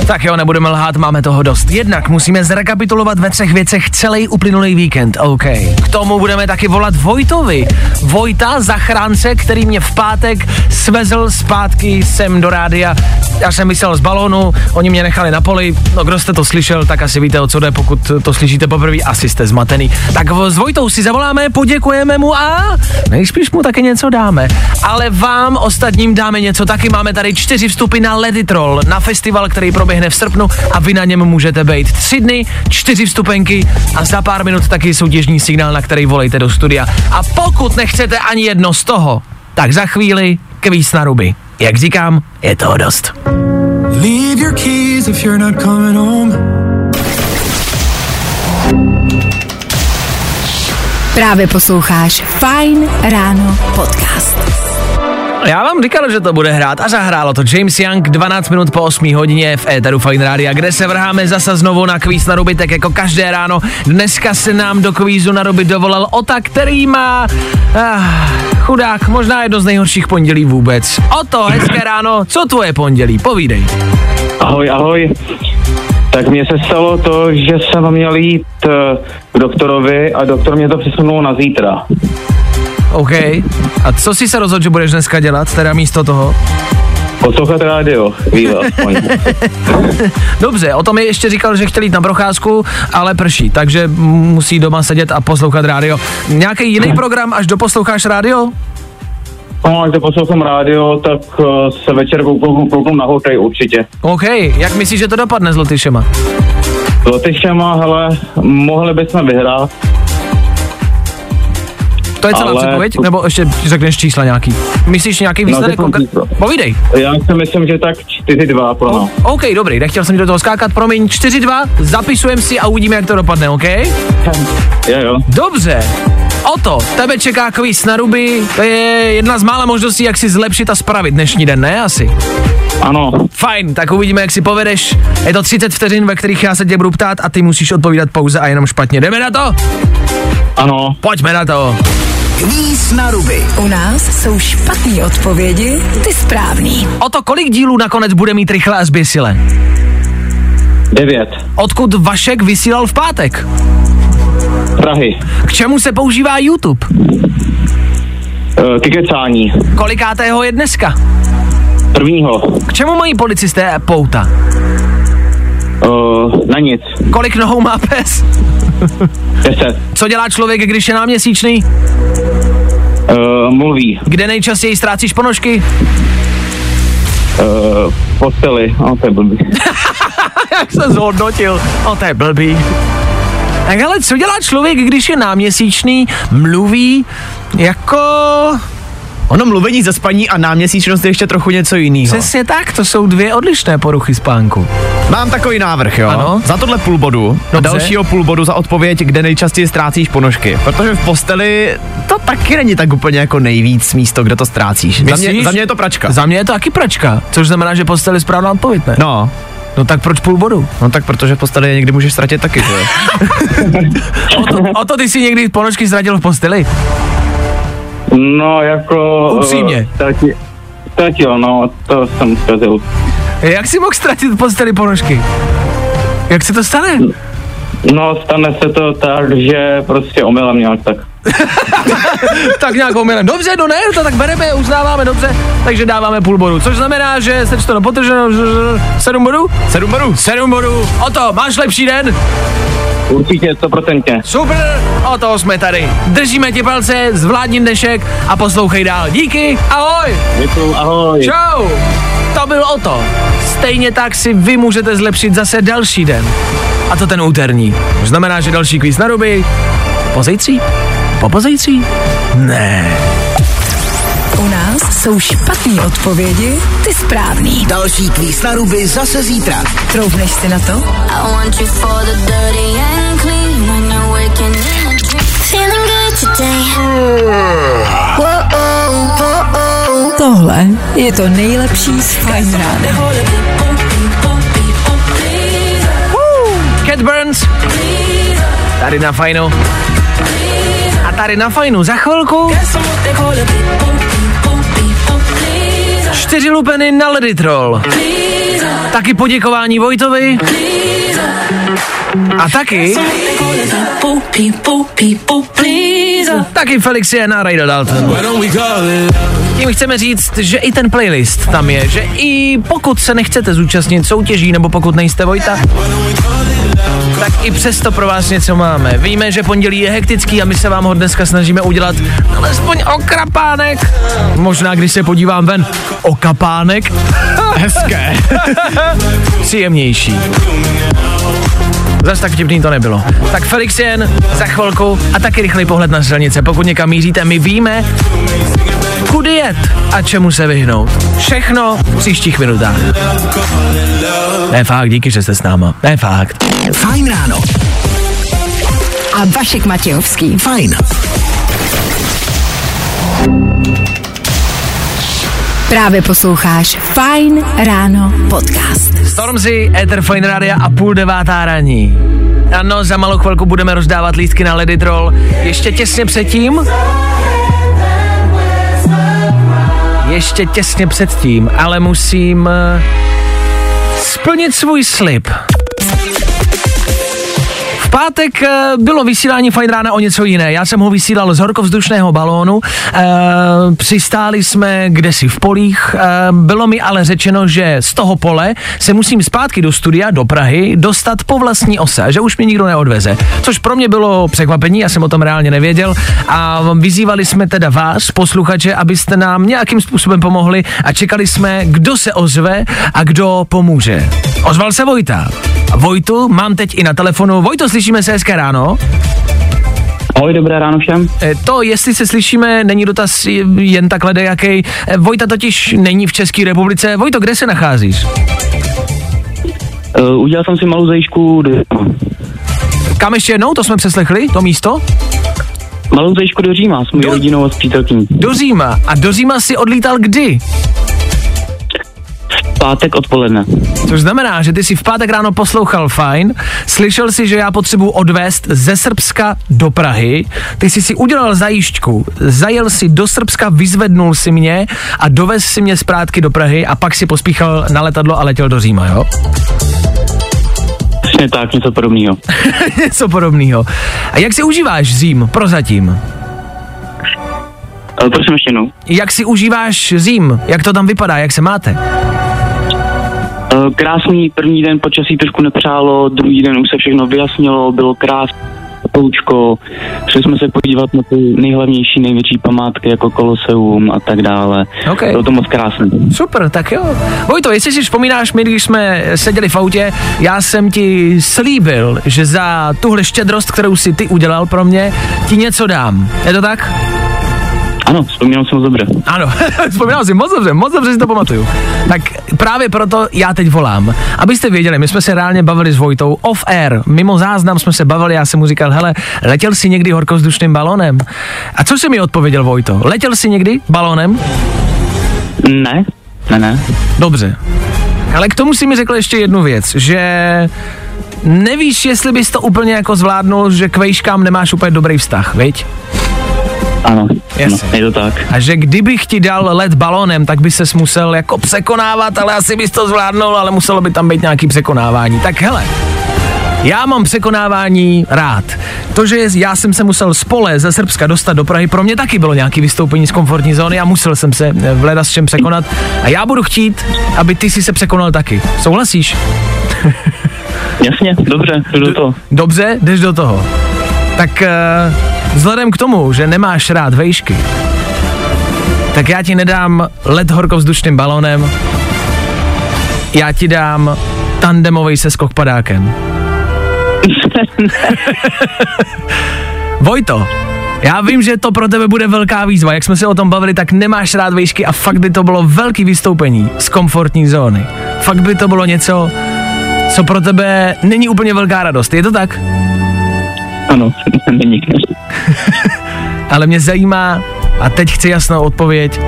Tak jo, nebudeme lhát, máme toho dost. Jednak musíme zrekapitulovat ve třech věcech celý uplynulý víkend, OK. K tomu budeme taky volat Vojtovi. Vojta, zachránce, který mě v pátek svezl zpátky sem do rádia. Já jsem myslel z balónu, oni mě nechali na poli, no kdo jste to slyšel, tak asi víte, o co jde, pokud to slyšíte poprvé, asi jste zmatený. Tak s Vojtou si zavoláme, poděkujeme mu a nejspíš mu taky něco dáme. Ale vám ostatním dáme něco taky, máme tady čtyři vstupy na Leditrol, na festival, který proběhne v srpnu a vy na něm můžete být tři dny, čtyři vstupenky a za pár minut taky soutěžní signál, na který volejte do studia. A pokud nechcete ani jedno z toho, tak za chvíli kvíz na ruby. Jak říkám, je toho dost. Leave your keys if you're not coming home. Právě posloucháš Fajn ráno podcast. Já vám říkal, že to bude hrát a zahrálo to James Young 12 minut po 8 hodině v éteru Fine Radio, kde se vrháme zase znovu na kvíz na ruby, tak jako každé ráno. Dneska se nám do kvízu na ruby dovolal Ota, který má ah, chudák, možná jedno z nejhorších pondělí vůbec. Oto, hezké ráno, co tvoje pondělí, povídej. Ahoj, ahoj. Tak mně se stalo to, že jsem měl jít eh, k doktorovi a doktor mě to přesunul na zítra. OK. A co jsi se rozhodl, že budeš dneska dělat, teda místo toho? Poslouchat rádio, aspoň. Dobře, o tom mi ještě říkal, že chtěl jít na procházku, ale prší, takže musí doma sedět a poslouchat rádio. Nějaký jiný program, až doposloucháš rádio? No, až to poslouchám rádio, tak uh, se večer kouknu, kouknu na hokej určitě. OK, jak myslíš, že to dopadne s Lotyšema? S Lotyšema, hele, mohli bychom vyhrát. To je celá Ale- předpověď? Nebo ještě řekneš čísla nějaký? Myslíš nějaký výsledek? řeknu konkr-. Povídej. Já si myslím, že tak 4-2 pro nás. OK, dobrý, nechtěl jsem do toho skákat, promiň, 4-2, zapisujem si a uvidíme, jak to dopadne, OK? Jo, jo. Dobře. O to, tebe čeká kvíz na ruby, to je jedna z mála možností, jak si zlepšit a spravit dnešní den, ne asi? Ano, Fajn, tak uvidíme, jak si povedeš. Je to 30 vteřin, ve kterých já se tě budu ptát a ty musíš odpovídat pouze a jenom špatně. Jdeme na to? ano. Pojďme na to. Kvíz na ruby. U nás jsou špatné odpovědi, ty správný. O to, kolik dílů nakonec bude mít rychle a zběsile? 9. Odkud Vašek vysílal v pátek? Prahy. K čemu se používá YouTube? Uh, kikecání. Kolikátého je dneska? Prvního. K čemu mají policisté pouta? Uh, na nic. Kolik nohou má pes? 10. Co dělá člověk, když je náměsíčný? Uh, mluví. Kde nejčastěji ztrácíš ponožky? Uh, posteli. No, to je blbý. Jak se zhodnotil? O, to je blbý. Tak ale co dělá člověk, když je náměsíčný, mluví jako... Ono mluvení ze spaní a náměsíčnost je ještě trochu něco jiného. Přesně tak, to jsou dvě odlišné poruchy spánku. Mám takový návrh, jo. Ano. Za tohle půl bodu, a Dobře. dalšího půl bodu za odpověď, kde nejčastěji ztrácíš ponožky. Protože v posteli to taky není tak úplně jako nejvíc místo, kde to ztrácíš. Za mě, za mě je to pračka. Za mě je to taky pračka, což znamená, že postel je správná odpověď, ne? No, no tak proč půl bodu? no tak protože v posteli je někdy můžeš ztratit taky, že. O to, o to ty si někdy ponožky ztratil v posteli? No, jako... Upřímně. eh, Ztratil, ztratil, no, to jsem ztratil. Jak si mohl ztratit posteli ponožky? Jak se to stane? No, stane se to tak, že prostě omylem nějak tak. tak nějak omylem. Dobře, no ne, to tak bereme, uznáváme, dobře, takže dáváme půl bodu. Což znamená, že se to potrženo, sedm bodů? Sedm bodů. Sedm bodů. O to, máš lepší den? Určitě, stoprocentně. Super, o toho jsme tady. Držíme ti palce, zvládni dnešek a poslouchej dál. Díky, ahoj. Děkuju, ahoj. Čau! To byl o to. Stejně tak si vy můžete zlepšit zase další den. A to ten úterní. To znamená, že další kvíz na ruby. Pozejtří? Po pozejtří? Ne. U nás jsou špatné odpovědi, ty správný. Další kvíz na ruby zase zítra. Troufneš si na to? I want you for the dirty and clean when you're waking in a dream. Feeling good today. Whoa, whoa, Tohle je to nejlepší z Fajn rána. Cat Burns. Tady na fajnu. Tady na fajnu za chvilku čtyři lupeny na Leditrol. Taky poděkování Vojtovi. A taky taky Felixie na Radio Dalton. Tím chceme říct, že i ten playlist tam je, že i pokud se nechcete zúčastnit soutěží, nebo pokud nejste Vojta, tak i přesto pro vás něco máme. Víme, že pondělí je hektický a my se vám ho dneska snažíme udělat alespoň o krapánek. Možná, když se podívám ven, o kapánek. Hezké. Příjemnější. Zas tak vtipný to nebylo. Tak Felix jen za chvilku a taky rychlej pohled na silnice. Pokud někam míříte, my víme, kudy jet a čemu se vyhnout. Všechno v příštích minutách. Ne fakt, díky, že jste s náma. Ne fakt. Fajn ráno. A Vašek Matějovský. Fajn. Právě posloucháš Fajn ráno podcast. Stormzy, Ether Fine Radio a půl devátá raní. Ano, za malou chvilku budeme rozdávat lístky na Ledy Troll. Ještě těsně předtím, ještě těsně předtím, ale musím eh, splnit svůj slib. Pátek eh, bylo vysílání Fajn rána o něco jiné. Já jsem ho vysílal z horkovzdušného balónu. E, přistáli jsme kdesi v polích. E, bylo mi ale řečeno, že z toho pole se musím zpátky do studia, do Prahy, dostat po vlastní ose, že už mě nikdo neodveze. Což pro mě bylo překvapení, já jsem o tom reálně nevěděl. A vyzývali jsme teda vás, posluchače, abyste nám nějakým způsobem pomohli a čekali jsme, kdo se ozve a kdo pomůže. Ozval se Vojta. Vojtu mám teď i na telefonu. Vojto, slyšíme se hezké ráno. Ahoj, dobré ráno všem. E, To, jestli se slyšíme, není dotaz jen takhle dejakej. E, Vojta totiž není v České republice. Vojto, kde se nacházíš? Uh, udělal jsem si malou zajížku do, Kam ještě jednou? To jsme přeslechli, to místo? malou zajížku do Říma s mojí Do- rodinou a s přítelkyní. Do Říma. A do Říma si odlítal kdy? Pátek odpoledne. Což znamená, že ty si v pátek ráno poslouchal fajn, slyšel si, že já potřebuji odvést ze Srbska do Prahy, ty jsi si udělal zajížďku, zajel si do Srbska, vyzvednul si mě a dovez si mě zpátky do Prahy a pak si pospíchal na letadlo a letěl do Říma, jo? Přesně tak, něco podobného. Něco podobného. A jak si užíváš Řím prozatím? Uh, prosím ještě jednou. Jak si užíváš Řím? Jak to tam vypadá? Jak se máte? Uh, krásný první den počasí trošku nepřálo, druhý den už se všechno vyjasnilo, bylo krásné poučko, šli jsme se podívat na ty nejhlavnější, největší památky jako Koloseum a tak dále. OK. Bylo to moc krásné. Super, tak jo. Vojto, jestli si vzpomínáš, my, když jsme seděli v autě, já jsem ti slíbil, že za tuhle štědrost, kterou si ty udělal pro mě, ti něco dám. Je to tak? Ano, vzpomínám si moc dobře. Ano, vzpomínal si moc dobře, moc dobře si to pamatuju. Tak právě proto já teď volám. Abyste věděli, my jsme se reálně bavili s Vojtou off air, mimo záznam jsme se bavili, já jsem mu říkal, hele, letěl jsi někdy horkovzdušným balónem? A co si mi odpověděl Vojto? Letěl jsi někdy balónem? Ne, ne, ne. Dobře. Ale k tomu si mi řekl ještě jednu věc, že nevíš, jestli bys to úplně jako zvládnul, že k vejškám nemáš úplně dobrý vztah, viď? Ano, Jasně. no, je to tak. A že kdybych ti dal let balónem, tak by ses musel jako překonávat, ale asi bys to zvládnul, ale muselo by tam být nějaký překonávání. Tak hele, já mám překonávání rád. To, že já jsem se musel z pole ze Srbska dostat do Prahy, pro mě taky bylo nějaký vystoupení z komfortní zóny a musel jsem se eh, v leda s čem překonat. A já budu chtít, aby ty si se překonal taky. Souhlasíš? Jasně, dobře, jdu do toho. Dobře, jdeš do toho. Tak eh, vzhledem k tomu, že nemáš rád vejšky, tak já ti nedám let horkovzdušným balónem, já ti dám tandemový se padákem. Vojto, já vím, že to pro tebe bude velká výzva. Jak jsme se o tom bavili, tak nemáš rád vejšky a fakt by to bylo velký vystoupení z komfortní zóny. Fakt by to bylo něco, co pro tebe není úplně velká radost. Je to tak? Ano, není. Ale mě zajímá, a teď chci jasnou odpověď,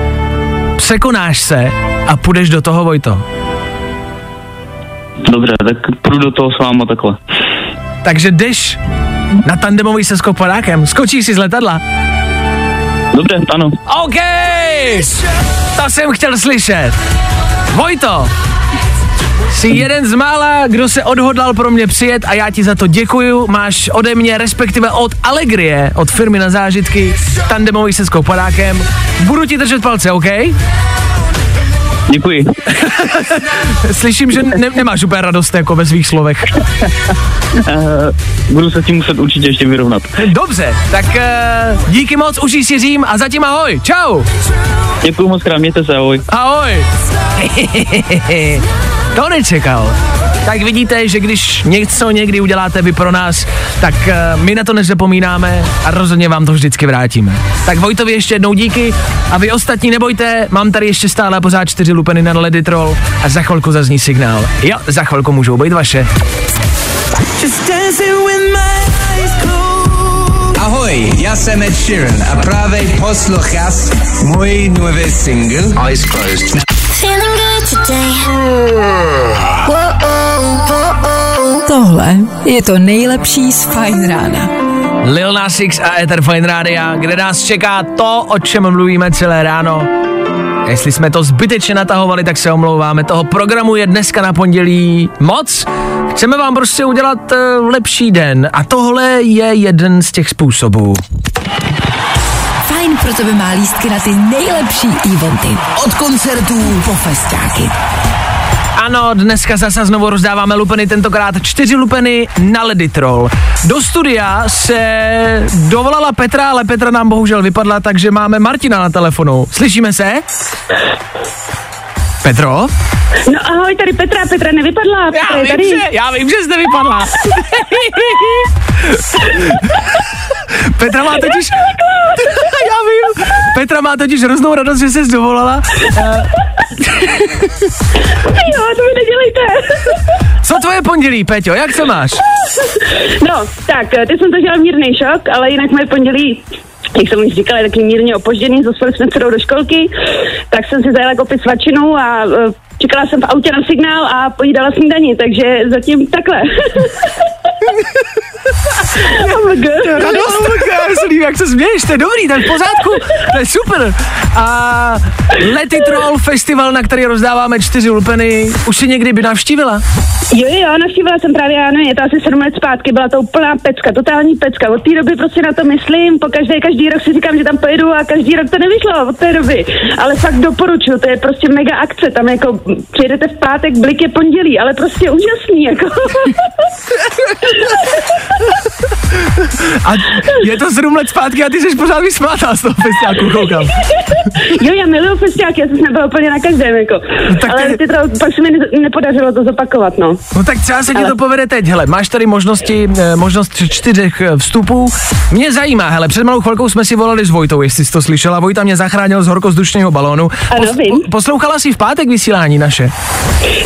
překonáš se a půjdeš do toho, Vojto. Dobře, tak půjdu do toho s váma takhle. Takže jdeš na tandemový se skopadákem, skočíš si z letadla. Dobře, ano. OK! To jsem chtěl slyšet. Vojto, jsi jeden z mála, kdo se odhodlal pro mě přijet a já ti za to děkuju. Máš ode mě, respektive od Allegrie, od firmy na zážitky, tandemový se skopadákem. Budu ti držet palce, OK? Děkuji. Slyším, že ne- nemáš úplně radost jako ve svých slovech. Uh, budu se tím muset určitě ještě vyrovnat. Dobře, tak uh, díky moc, užij si Řím a zatím ahoj, čau. Děkuji moc krát, mějte se, ahoj. Ahoj. to nečekal. Tak vidíte, že když něco někdy uděláte vy pro nás, tak uh, my na to nezapomínáme a rozhodně vám to vždycky vrátíme. Tak Vojtovi ještě jednou díky a vy ostatní nebojte, mám tady ještě stále pořád čtyři lupeny na Leditrol a za chvilku zazní signál. Jo, za chvilku můžou být vaše. Ahoj, já jsem Ed Sheeran a právě posloucháš můj nový single Eyes Closed. Feeling good today. Tohle je to nejlepší z Fine Rána. Lil Nas X a Ether Fine Radio, kde nás čeká to, o čem mluvíme celé ráno. Jestli jsme to zbytečně natahovali, tak se omlouváme. Toho programu je dneska na pondělí moc. Chceme vám prostě udělat uh, lepší den a tohle je jeden z těch způsobů. Fajn pro tebe má lístky na ty nejlepší eventy. Od koncertů po festiáky. Ano, dneska zase znovu rozdáváme lupeny, tentokrát čtyři lupeny na Leditrol. Do studia se dovolala Petra, ale Petra nám bohužel vypadla, takže máme Martina na telefonu. Slyšíme se? Petro? No ahoj, tady Petra, Petra nevypadla, Petra Já vím, tady. že, já vím, že jste vypadla. Petra má totiž... já vím. Petra má totiž hroznou radost, že se dovolala. Jo, to mi nedělejte. Co tvoje pondělí, Peťo, jak se máš? No, tak, teď jsem zažila mírný šok, ale jinak moje pondělí jak jsem už říkala, je taky mírně opožděný, zaspali jsme dcerou do školky, tak jsem si zajela koupit svačinu a eh, čekala jsem v autě na signál a pojídala snídaní, takže zatím takhle. OMG. Radost, já se líbí, jak se směješ, to je dobrý, to je v pořádku, to je super. A Let It Roll festival, na který rozdáváme čtyři lupeny, už si někdy by navštívila? Jo, jo, navštívila jsem právě, já nevím, je to asi sedm let zpátky, byla to úplná pecka, totální pecka. Od té doby prostě na to myslím, po každý, každý rok si říkám, že tam pojedu a každý rok to nevyšlo od té doby. Ale fakt doporučuju, to je prostě mega akce, tam jako přijedete v pátek, blik je pondělí, ale prostě úžasný, jako. A je to sedm let zpátky a ty jsi pořád vysmátá z toho festiáku, koukám. jo, já miluju festiáky, já jsem nebyla úplně na každém, jako. No tak ale ty- ty to, pak se mi ne- nepodařilo to zopakovat, no. No tak třeba se ti Ale- to povede teď. Hele, máš tady možnosti, eh, možnost čtyřech eh, vstupů. Mě zajímá, hele, před malou chvilkou jsme si volali s Vojtou, jestli jsi to slyšela. Vojta mě zachránil z horkozdušného balónu. Ano, vím. poslouchala jsi v pátek vysílání naše?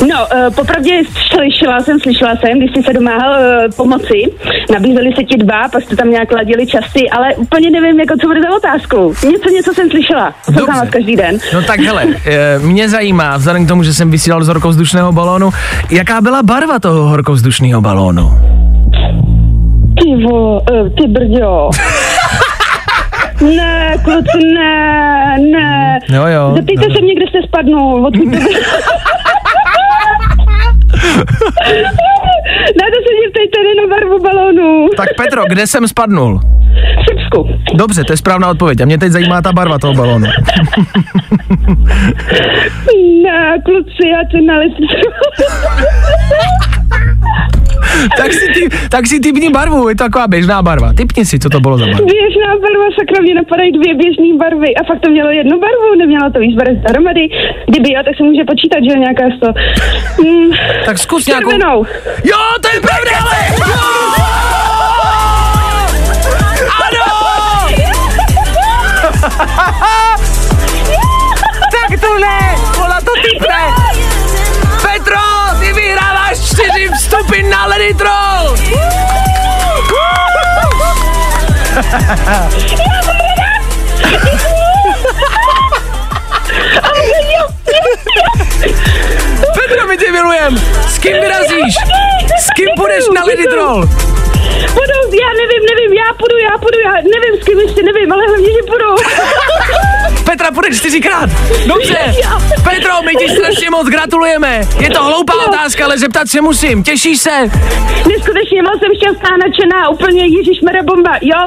No, uh, popravdě slyšela jsem, slyšela jsem, když jsi se domáhal uh, pomoci, nabízeli se ti dva, pak jste tam nějak ladili časy, ale úplně nevím, jako co bude za otázku. Něco, něco jsem slyšela, jsem vás každý den. No tak hele, eh, mě zajímá, vzhledem k tomu, že jsem vysílal z horkovzdušného balónu, jaká byla barva toho horkovzdušného balónu? Ty vo, uh, ty brďo. ne, kluci, ne, ne. Jo, jo. Zeptejte se mě, kde jste spadnul. Odkud to Ne, to se mě ptejte na barvu balónu. Tak Petro, kde jsem spadnul? V Srbsku. Dobře, to je správná odpověď. A mě teď zajímá ta barva toho balónu. Ne, kluci, já to nalistím. tak, si ty, tak si typni barvu, je to taková běžná barva. Typni si, co to bylo za barva. Běžná barva, sakra, mě napadají dvě běžné barvy. A fakt to mělo jednu barvu, nemělo to víc barev dohromady. Kdyby jo, tak se může počítat, že nějaká sto. Hmm, Tak zkus nějakou... červenou. Jo, to je pravda, ale... Ano! tak to ne, na Lady Troll. Petro, my tě milujem. S kým vyrazíš? S kým půjdeš na Lady Troll? Půjdu, já nevím, nevím, já půjdu, já půjdu, já nevím, s kým ještě nevím, ale hlavně, že půjdu. Petra, půjdeš čtyřikrát. Dobře. Petro, my ti strašně moc gratulujeme. Je to hloupá otázka, ale zeptat se musím. Těšíš se? Neskutečně moc jsem šťastná, nadšená, úplně Ježíš bomba, jo?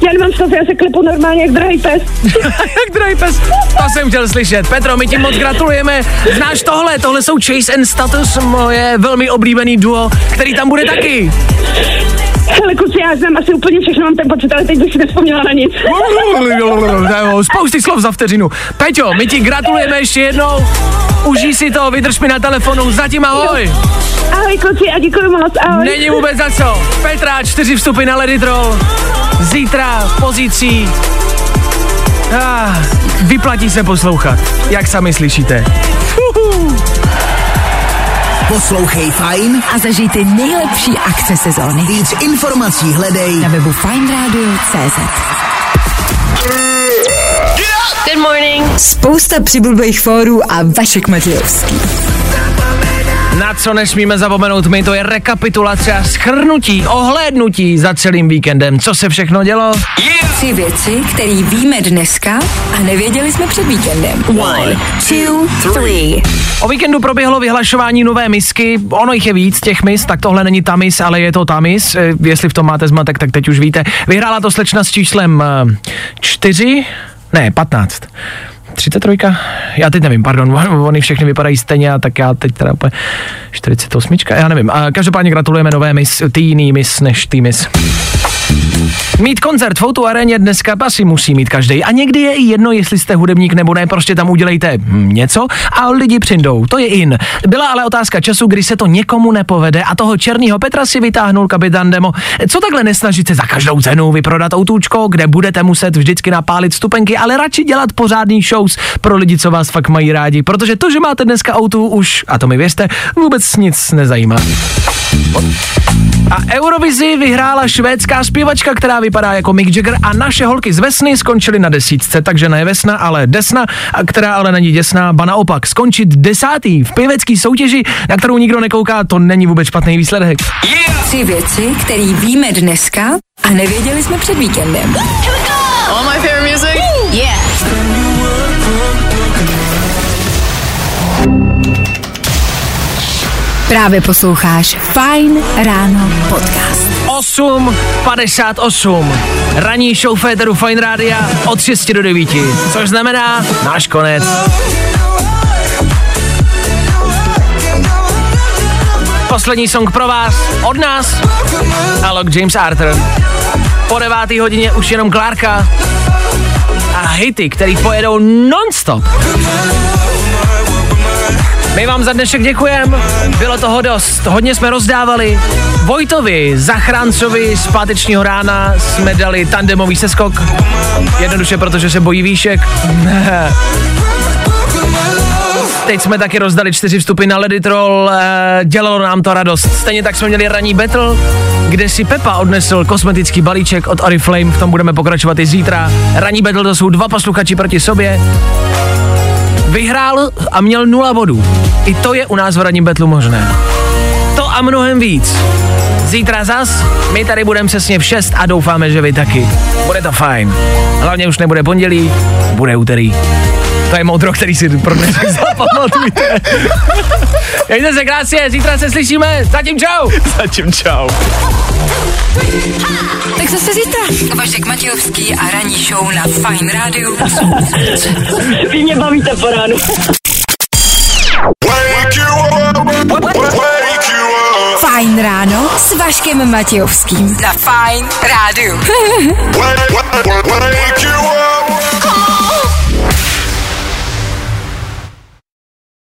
Já nemám slov, já se klepu normálně jak drahý pes. Jak drahý pes. To jsem chtěl slyšet. Petro, my ti moc gratulujeme. Znáš tohle? Tohle jsou Chase and Status, moje velmi oblíbený duo, který tam bude taky. Hele, kluci, já znám asi úplně všechno, mám ten pocit, ale teď bych si nespomněla na nic. Spousty slov za vteřinu. Peťo, my ti gratulujeme ještě jednou. Užij si to, vydrž mi na telefonu. Zatím ahoj. Ahoj, kluci, a děkuji moc, ahoj. Není vůbec za co. Petra, čtyři vstupy na Lady Troll. Zítra, pozítří. Ah, vyplatí se poslouchat, jak sami slyšíte. Poslouchej Fajn, A zažijte nejlepší akce sezóny víc informací hledej na webu FineRadio.cz Good morning. Spousta přibulbých fórů a Vašek Matějovský. Na co nesmíme zapomenout my, to je rekapitulace a schrnutí, ohlédnutí za celým víkendem, co se všechno dělo. Tři věci, které víme dneska a nevěděli jsme před víkendem. One, two, three. O víkendu proběhlo vyhlašování nové misky, ono jich je víc těch mis, tak tohle není ta mis, ale je to ta mis, Eh, jestli v tom máte zmatek, tak teď už víte. Vyhrála to slečna s číslem eh, čtyři, ne, 15. 33? Já teď nevím, pardon, oni všechny vypadají stejně, a tak já teď teda úplně 48, já nevím. A každopádně gratulujeme nové mis, ty jiný mis než ty mis. Mít koncert v Outu aréně dneska asi musí mít každý. A někdy je i jedno, jestli jste hudebník nebo ne, prostě tam udělejte hm, něco a lidi přijdou. To je in. Byla ale otázka času, kdy se to někomu nepovede a toho černýho Petra si vytáhnul kapitán Demo. Co takhle nesnažit se za každou cenu vyprodat autůčko, kde budete muset vždycky napálit stupenky, ale radši dělat pořádný shows pro lidi, co vás fakt mají rádi, protože to, že máte dneska autu už, a to mi věřte, vůbec nic nezajímá. A Eurovizi vyhrála švédská která vypadá jako Mick Jagger a naše holky z Vesny skončily na desítce, takže ne Vesna, ale Desna, a která ale není děsná, ba naopak skončit desátý v pěvecký soutěži, na kterou nikdo nekouká, to není vůbec špatný výsledek. Tři věci, které víme dneska a nevěděli jsme před víkendem. All my favorite music? Yeah. Právě posloucháš Fine Ráno podcast. 8.58. Ranní show Féteru Fine Rádia od 6 do 9. Což znamená náš konec. Poslední song pro vás, od nás, Alok James Arthur. Po devátý hodině už jenom Klárka a hity, který pojedou non-stop. My vám za dnešek děkujeme, bylo toho dost, hodně jsme rozdávali. Vojtovi, zachráncovi z pátečního rána jsme dali tandemový seskok, jednoduše protože se bojí výšek. Teď jsme taky rozdali čtyři vstupy na Leditrol, eh, dělalo nám to radost. Stejně tak jsme měli ranní battle, kde si Pepa odnesl kosmetický balíček od Oriflame, v tom budeme pokračovat i zítra. Ranní battle to jsou dva posluchači proti sobě. Vyhrál a měl nula bodů. I to je u nás v ranním betlu možné. To a mnohem víc. Zítra zas, my tady budeme přesně v 6 a doufáme, že vy taky. Bude to fajn. Hlavně už nebude pondělí, bude úterý. To je modro, který si pro dnešek zapamatujte. Mějte se krásně, zítra se slyšíme. Zatím čau. Zatím čau. Tak zase zítra. Vašek Matějovský a ranní show na Fine Radio. Vy mě bavíte po ránu. Fajn ráno s Vaškem Matějovským. Na Fine Radio.